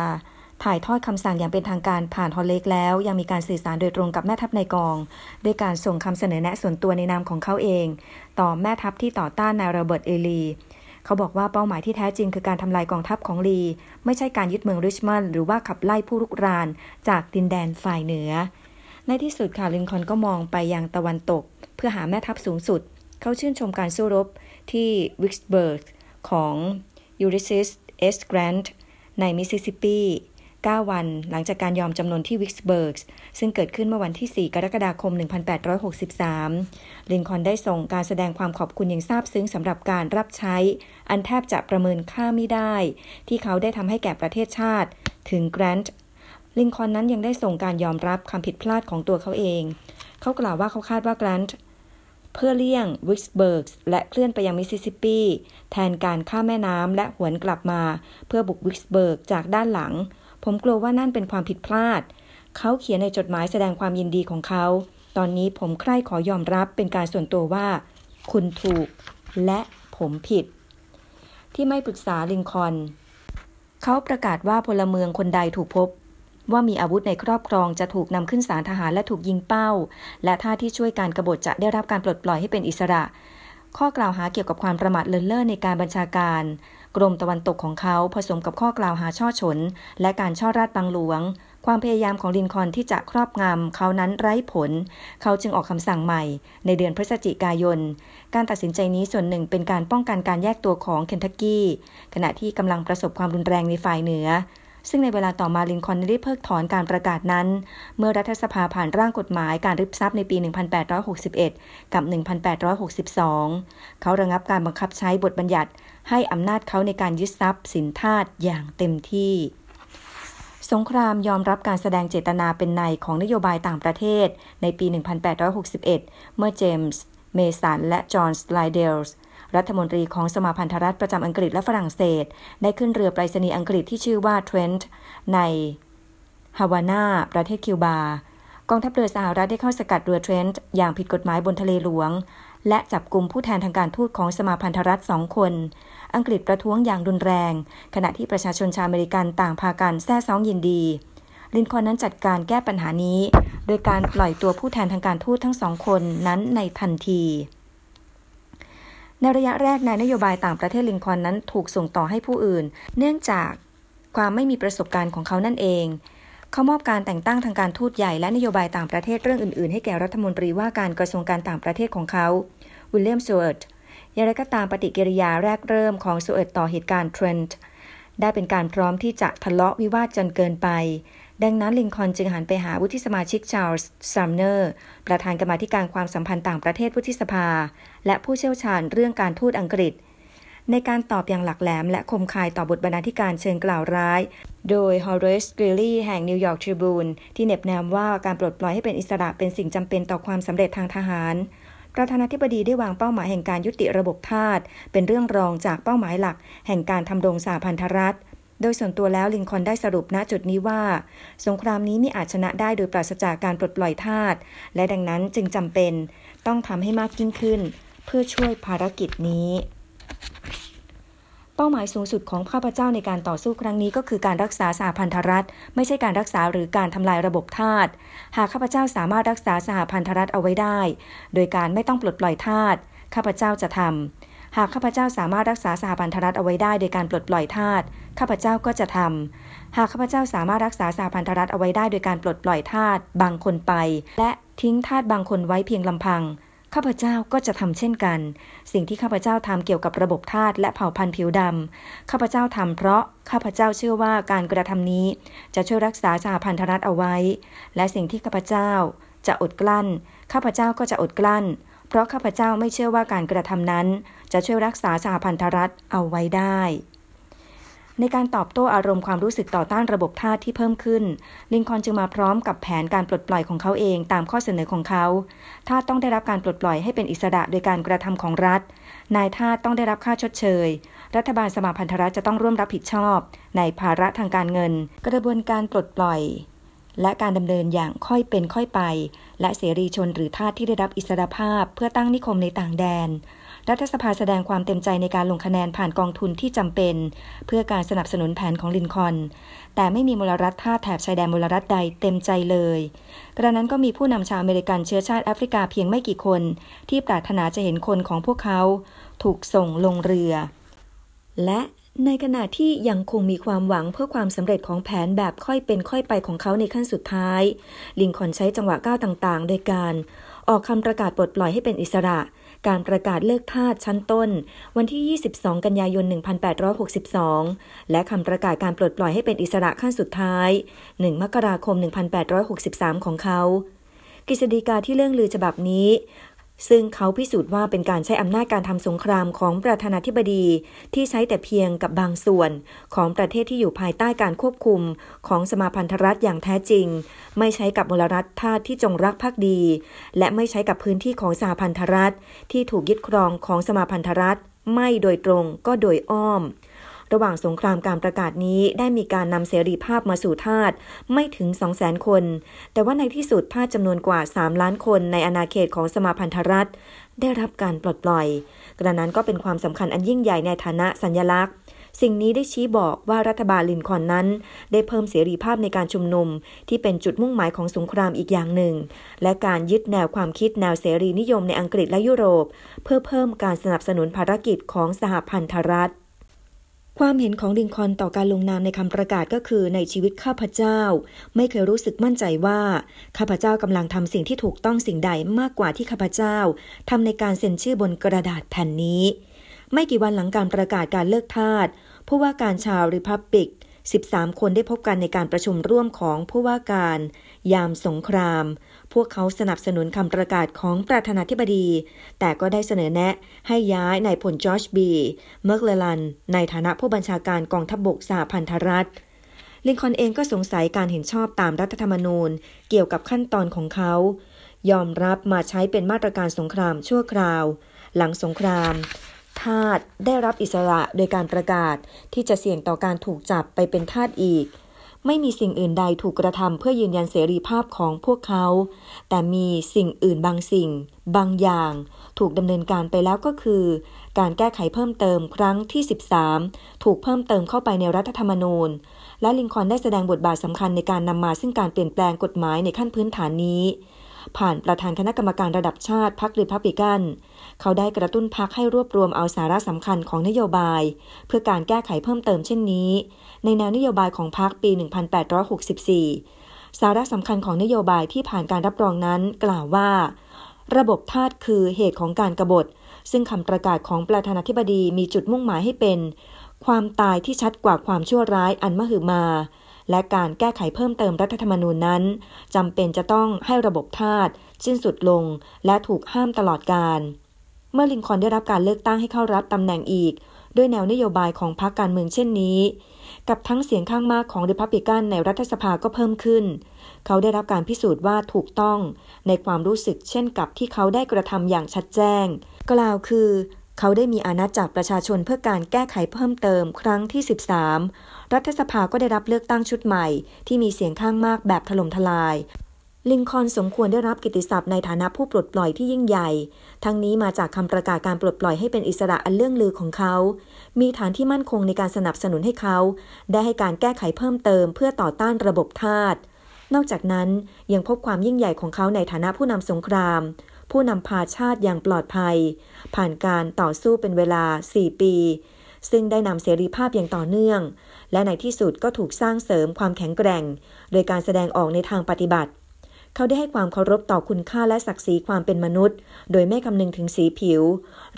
ถ่ายทอดคำสั่งอย่างเป็นทางการผ่านฮอลเลกแล้ว ยังมีการสื่อสารโดยตรงกับแม่ทัพในกอง ด้วยการส่งคำเสนอแนะส่วนตัวในนามของเขาเอง ต่อแม่ทัพที่ต่อต้านนายโรเบิร์ตอีลี เขาบอกว่าเป้าหมายที่แท้จริงคือการทำลายกองทัพของลี ไม่ใช่การยึดเมืองริชมอนด์หรือว่าขับไล่ผู้รุกรานจากดินแดนฝ่ายเหนือ ในที่สุดค่ะลินคอนก็มองไปยังตะวันตก เพื่อหาแม่ทัพสูงสุด เขาชื่นชมการสู้รบที่วิกส์เบิร์กของยูลิสซิสเอสแกรนต์ในมิสซิสซิปปี 9 วัน หลังจากการยอมจำนนที่วิกส์เบิร์กซึ่งเกิดขึ้นเมื่อวันที่ 4 กรกฎาคม 1863 ลินคอนได้ส่งการแสดงความขอบคุณอย่างซาบซึ้งสำหรับการรับใช้ อันแทบจะประเมินค่าไม่ได้ ที่เขาได้ทำให้แก่ประเทศชาติ ถึงแกรนต์ลินคอนนั้นยังได้ส่งการยอมรับคำผิดพลาดของตัวเขาเอง เขากล่าวว่าเขาคาดว่าแกรนต์เพื่อเลี่ยงวิกส์เบิร์กและเคลื่อนไปยังมิสซิสซิปปี แทนการข้ามแม่น้ำและหวนกลับมา เพื่อบุกวิกส์เบิร์กจากด้านหลัง ผมกลัวว่านั่นเป็นความผิดพลาด เขาเขียนในจดหมายแสดงความยินดีของเขา ตอนนี้ผมใคร่ขอยอมรับเป็นการส่วนตัวว่า คุณถูก และผมผิด ที่ไม่ปรึกษาลินคอนเขาประกาศว่าพลเมืองคนใดถูกพบ ว่ามีอาวุธในครอบครองจะถูกนำขึ้นศาลทหารและถูกยิงเป้า และท่าที่ช่วยการกรบฏจะได้รับการปลดปล่อยให้เป็นอิสระ ข้อกล่าวหาเกี่ยวกับความประมาทเลินเล่อในการบัญชาการ กรมตะวันตกของเขาผสมกับข้อกล่าวหาช่อฉน และการช่อราดบังหลวง ความพยายามของลินคอนที่จะครอบงำเขานั้นไร้ผล เขาจึงออกคำสั่งใหม่ ในเดือนพฤศจิกายน การตัดสินใจนี้ส่วนหนึ่งเป็นการป้องกันการแยกตัวของเคนทักกี้ ขณะที่กำลังประสบความรุนแรงในฝ่ายเหนือซึ่งในเวลาต่อมาลินคอนได้เพิกถอนการประกาศนั้น เมื่อรัฐสภาผ่านร่างกฎหมายการริบทรัพย์ในปี 1861 กับ 1862 เขาระงับการบังคับใช้บทบัญญัติ ให้อำนาจเขาในการยึดทรัพย์สินทาสอย่างเต็มที่ สงครามยอมรับการแสดงเจตนาเป็นในของนโยบายต่างประเทศ ในปี 1861 เมื่อเจมส์ เมสัน และจอห์นสไลเดลส์รัฐมนตรีของสมาพันธรัฐประจำอังกฤษและฝรั่งเศส ได้ขึ้นเรือไปรษณีย์อังกฤษที่ชื่อว่าเทรนต์ในฮาวานาประเทศคิวบา กองทัพเรือสหรัฐได้เข้าสกัดเรือเทรนต์อย่างผิดกฎหมายบนทะเลหลวง และจับกลุ่มผู้แทนทางการทูตของสมาพันธรัฐสองคน อังกฤษประท้วงอย่างรุนแรง ขณะที่ประชาชนชาวอเมริกันต่างพากันแซ่ซ้องยินดี ลินคอนนั้นจัดการแก้ปัญหานี้ โดยการปล่อยตัวผู้แทนทางการทูตทั้งสองคนนั้นในทันทีในระยะแรกในนโยบายต่างประเทศลินคอนนั้นถูกส่งต่อให้ผู้อื่น เนื่องจากความไม่มีประสบการณ์ของเขานั่นเอง เขามอบการแต่งตั้งทางการทูตใหญ่และนโยบายต่างประเทศเรื่องอื่นๆ ให้แก่รัฐมนตรีว่าการกระทรวงการต่างประเทศของเขา วิลเลียมซูเอิร์ด อย่างไรก็ตามปฏิกิริยาแรกเริ่มของส w ว r ตต่อเหตุการณ์เทรนต์ได้เป็นการพร้อมที่จะทะเลาะวิวาทจนเกินไป ดังนั้นลินคอนจึงหันไปหาวุฒิสมาชิกชาร์ลส์ซัมเนอร์ ประธานกรรมาธิการความสัมพันธ์ต่างประเทศวุฒิสภา และผู้เชี่ยวชาญเรื่องการทูตอังกฤษ ในการตอบอย่างหลักแหลมและคมคายต่อบทบรรณาธิการเชิงกล่าวร้าย โดยฮอร์เรสกริลลี่แห่งนิวยอร์กทริบูนที่เหน็บแนมว่าการปลดปล่อยให้เป็นอิสระเป็นสิ่งจำเป็นต่อความสำเร็จทางทหาร ประธานาธิบดีได้วางเป้าหมายแห่งการยุติระบบทาสเป็นเรื่องรองจากเป้าหมายหลัก แห่งการทำรงสหพันธรัฐ โดยส่วนตัวแล้วลินคอนได้สรุปณจุดนี้ว่า สงครามนี้มิอาจชนะได้โดยปราศจากการปลดปล่อยทาสและดังนั้นจึงจำเป็นต้องทำให้มากยิ่งขึ้น เพื่อช่วยภารกิจนี้ เป้าหมายสูงสุดของข้าพเจ้าในการต่อสู้ครั้งนี้ก็คือการรักษาสหพันธรัฐ ไม่ใช่การรักษาหรือการทำลายระบบทาสหากข้าพเจ้าสามารถรักษาสหพันธรัฐเอาไว้ได้ โดยการไม่ต้องปลดปล่อยทาสข้าพเจ้าจะทำหากข้าพเจ้าสามารถรักษาสหพันธรัฐเอาไว้ได้ โดยการปลดปล่อยทาสข้าพเจ้าก็จะทำหากข้าพเจ้าสามารถรักษาสหพันธรัฐเอาไว้ได้ โดยการปลดปล่อยทาสบางคนไป และทิ้งทาสบางคนไว้เพียงลำพัง ข้าพเจ้าก็จะทำเช่นกัน สิ่งที่ข้าพเจ้าทำเกี่ยวกับระบบทาสและเผ่าพันธุ์ผิวดำข้าพเจ้าทำเพราะข้าพเจ้าเชื่อว่าการกระทำนี้จะช่วยรักษาสหพันธรัฐเอาไว้ และสิ่งที่ข้าพเจ้าจะอดกลั้น ข้าพเจ้าก็จะอดกลั้น เพราะข้าพเจ้าไม่เชื่อว่าการกระทำนั้น จะช่วยรักษาสหพันธรัฐเอาไว้ได้ ในการตอบโต้อารมณ์ความรู้สึกต่อต้านระบบทาสที่เพิ่มขึ้น ลินคอนจึงมาพร้อมกับแผนการปลดปล่อยของเขาเองตามข้อเสนอของเขาทาสต้องได้รับการปลดปล่อยให้เป็นอิสระโดยการกระทำของรัฐ นายทาสต้องได้รับค่าชดเชย รัฐบาลสมาพันธรัฐจะต้องร่วมรับผิดชอบ ในภาระทางการเงิน กระบวนการปลดปล่อย และการดำเนินอย่างค่อยเป็นค่อยไป และเสรีชนหรือทาสที่ได้รับอิสรภาพเพื่อตั้งนิคมในต่างแดน รัฐสภาแสดงความเต็มใจในการลงคะแนนผ่านกองทุนที่จำเป็น เพื่อการสนับสนุนแผนของลินคอนแต่ไม่มีมลรัฐท่าแถบชายแดนมลรัฐใดเต็มใจเลยกระนั้นก็มีผู้นำชาวอเมริกันเชื้อชาติแอฟริกาเพียงไม่กี่คน ที่ปรารถนาจะเห็นคนของพวกเขา ถูกส่งลงเรือ และในขณะที่ยังคงมีความหวังเพื่อความสำเร็จของแผนแบบค่อยเป็นค่อยไปของเขาในขั้นสุดท้าย ลิงคอนใช้จังหวะก้าวต่างๆ โดยการ ออกคำประกาศปลดปล่อยให้เป็นอิสระ การประกาศเลิกทาสชั้นต้น วันที่ 22 กันยายน 1862 และคำประกาศการปลดปล่อยให้เป็นอิสระขั้นสุดท้าย 1 มกราคม 1863 ของเขา กฤษฎีกาที่เรื่องลือฉบับนี้ ซึ่งเขาพิสูจน์ว่าเป็นการใช้อำนาจการทำสงครามของประธานาธิบดีที่ใช้แต่เพียงกับบางส่วนของประเทศที่อยู่ภายใต้การควบคุมของสมาพันธรัฐอย่างแท้จริง ไม่ใช้กับมลรัฐทาสที่จงรักภักดี และไม่ใช้กับพื้นที่ของสหพันธรัฐที่ถูกยึดครองของสมาพันธรัฐ ไม่โดยตรงก็โดยอ้อม ระหว่างสงครามการประกาศนี้ได้มีการนำเสรีภาพมาสู่ทาสไม่ถึง 200,000 คน แต่ว่าในที่สุดทาสจำนวนกว่า 3 ล้านคนในอาณาเขตของสมาพันธรัฐ ได้รับการปลดปล่อย กระนั้นก็เป็นความสำคัญอันยิ่งใหญ่ในฐานะสัญลักษณ์สิ่งนี้ได้ชี้บอกว่ารัฐบาลลินคอนนั้น ได้เพิ่มเสรีภาพในการชุมนุม ที่เป็นจุดมุ่งหมายของสงครามอีกอย่างหนึ่ง และการยึดแนวความคิดแนวเสรีนิยมในอังกฤษและยุโรป เพื่อเพิ่มการสนับสนุนภารกิจของสหพันธรัฐ ความเห็นของลินคอนต่อการลงนามในคำประกาศก็คือในชีวิตข้าพเจ้า ไม่เคยรู้สึกมั่นใจว่า ข้าพเจ้ากำลังทำสิ่งที่ถูกต้องสิ่งใดมากกว่าที่ข้าพเจ้าทำในการเซ็นชื่อบนกระดาษแผ่นนี้ ไม่กี่วันหลังการประกาศการเลิกทาสผู้ว่าการชาวริพับบิก 13 คนได้พบกันในการประชุมร่วมของผู้ว่าการ ยามสงคราม พวกเขาสนับสนุนคำประกาศของประธานาธิบดี แต่ก็ได้เสนอแนะให้ย้ายนายพลจอร์จบี แมคเคลแลน ในฐานะผู้บัญชาการกองทัพบกสหพันธรัฐลินคอล์นเองก็สงสัยการเห็นชอบตามรัฐธรรมนูญ เกี่ยวกับขั้นตอนของเขา ยอมรับมาใช้เป็นมาตรการสงครามชั่วคราว หลังสงคราม ทาสได้รับอิสระโดยการประกาศที่จะเสี่ยงต่อการถูกจับไปเป็นทาสอีก ไม่มีสิ่งอื่นใดถูกกระทำเพื่อยืนยันเสรีภาพของพวกเขา แต่มีสิ่งอื่นบางสิ่ง บางอย่าง ถูกดำเนินการไปแล้วก็คือ การแก้ไขเพิ่มเติมครั้งที่ 13 ถูกเพิ่มเติมเข้าไปในรัฐธรรมนูญ และลินคอนได้แสดงบทบาทสำคัญในการนำมาซึ่งการเปลี่ยนแปลงกฎหมายในขั้นพื้นฐานนี้ ผ่านประธานคณะกรรมการระดับชาติพรรครีพับลิกันเขาได้กระตุ้นพรรคให้รวบรวมเอาสาระสำคัญของนโยบาย เพื่อการแก้ไขเพิ่มเติมเช่นนี้ ในแนวนโยบายของพรรคปี 1864 สาระสำคัญของนโยบายที่ผ่านการรับรองนั้นกล่าวว่า ระบบทาสคือเหตุของการกรบฏ ซึ่งคำประกาศของประธานาธิบดีมีจุดมุ่งหมายให้เป็น ความตายที่ชัดกว่าความชั่วร้ายอันมหึมา และการแก้ไขเพิ่มเติมรัฐธรรมนูญนั้นจำเป็นจะต้องให้ระบบทาสสิ้นสุดลง และถูกห้ามตลอดการ เมื่อลินคอนได้รับการเลือกตั้งให้เข้ารับตำแหน่งอีก ด้วยแนวนโยบายของพรรคการเมืองเช่นนี้ กับทั้งเสียงข้างมากของริพับลิกันในรัฐสภาก็เพิ่มขึ้น เขาได้รับการพิสูจน์ว่าถูกต้อง ในความรู้สึกเช่นกับที่เขาได้กระทำอย่างชัดแจ้ง กล่าวคือเขาได้มีอานัตจากประชาชนเพื่อการแก้ไขเพิ่มเติมครั้งที่ 13 รัฐสภาก็ได้รับเลือกตั้งชุดใหม่ ที่มีเสียงข้างมากแบบถล่มทลาย ลินคอนสมควรได้รับกิตติศัพท์ในฐานะผู้ปลดปล่อยที่ยิ่งใหญ่ ทั้งนี้มาจากคำประกาศการปลดปล่อยให้เป็นอิสระอันเลื่องลือของเขา มีฐานที่มั่นคงในการสนับสนุนให้เขา ได้ให้การแก้ไขเพิ่มเติม เพื่อต่อต้านระบบทาสนอกจากนั้นยังพบความยิ่งใหญ่ของเขาในฐานะผู้นำสงคราม ผู้นำพาชาติอย่างปลอดภัย ผ่านการต่อสู้เป็นเวลา 4 ปี ซึ่งได้นำเสรีภาพอย่างต่อเนื่อง และในที่สุดก็ถูกสร้างเสริมความแข็งแกร่ง โดยการแสดงออกในทางปฏิบัติ เขาได้ให้ความเคารพต่อคุณค่าและศักดิ์ศรีความเป็นมนุษย์ โดยไม่คำนึงถึงสีผิว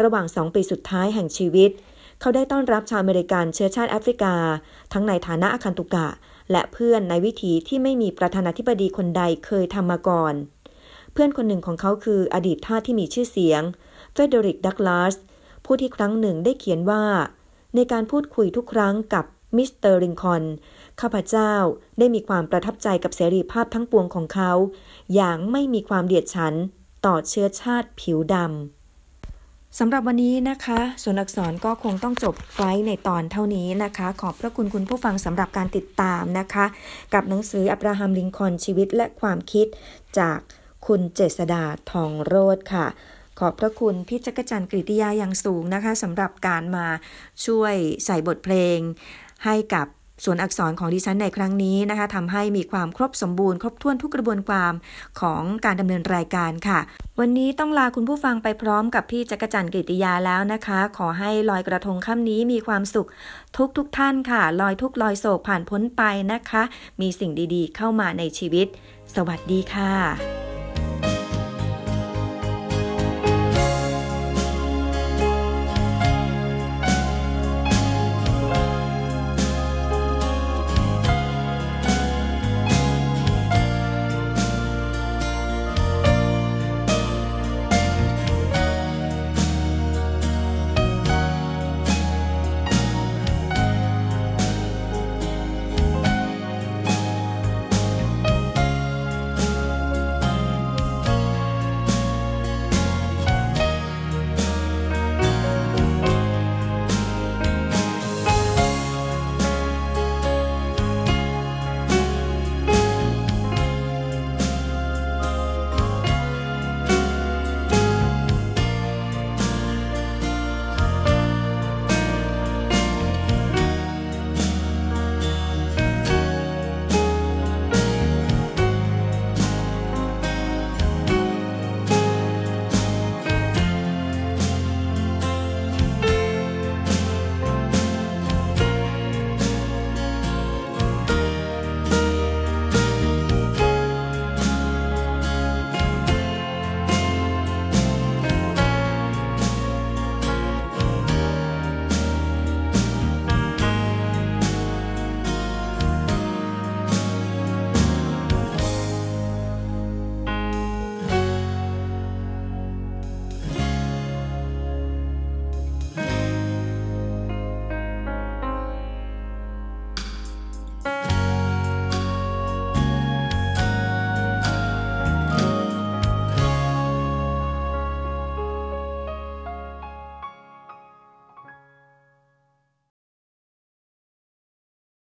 ระหว่างสองปีสุดท้ายแห่งชีวิต เขาได้ต้อนรับชาวอเมริกันเชื้อชาติแอฟริกา ทั้งในฐานะอาคันตุกะ และเพื่อนในวิถีที่ไม่มีประธานาธิบดีคนใดเคยทำมาก่อน เพื่อนคนหนึ่งของเขาคืออดีตทาสที่มีชื่อเสียงเฟรเดอริกดักลาสผู้ที่ครั้งหนึ่งได้เขียนว่า ในการพูดคุยทุกครั้งกับ มิสเตอร์ลินคอล์นข้าพเจ้าได้มีความประทับใจกับเสรีภาพทั้งปวงของเขา อย่างไม่มีความเดียดฉันต่อเชื้อชาติผิวดำสำหรับวันนี้นะคะ ส่วนอักษรก็คงต้องจบไว้ในตอนเท่านี้นะคะ ขอบพระคุณคุณผู้ฟังสำหรับการติดตามนะคะ กับหนังสืออับราฮัมลิงคอนชีวิตและความคิดจากคุณเจษดาทองโรธค่ะ ขอบพระคุณพี่จักรจันทร์กริติยาอย่างสูงนะคะสำหรับการมาช่วยใส่บทเพลง ให้กับส่วนอักษรของดิฉันในครั้งนี้นะคะทำให้มีความครบสมบูรณ์ครบถ้วนทุกกระบวนความของการดำเนินรายการค่ะ วันนี้ต้องลาคุณผู้ฟังไปพร้อมกับพี่จักรจันทร์กิติยาแล้วนะคะ ขอให้ลอยกระทงค่ำนี้มีความสุขทุกทุกท่านค่ะ ลอยทุกลอยโศกผ่านพ้นไปนะคะ มีสิ่งดีๆ เข้ามาในชีวิต สวัสดีค่ะ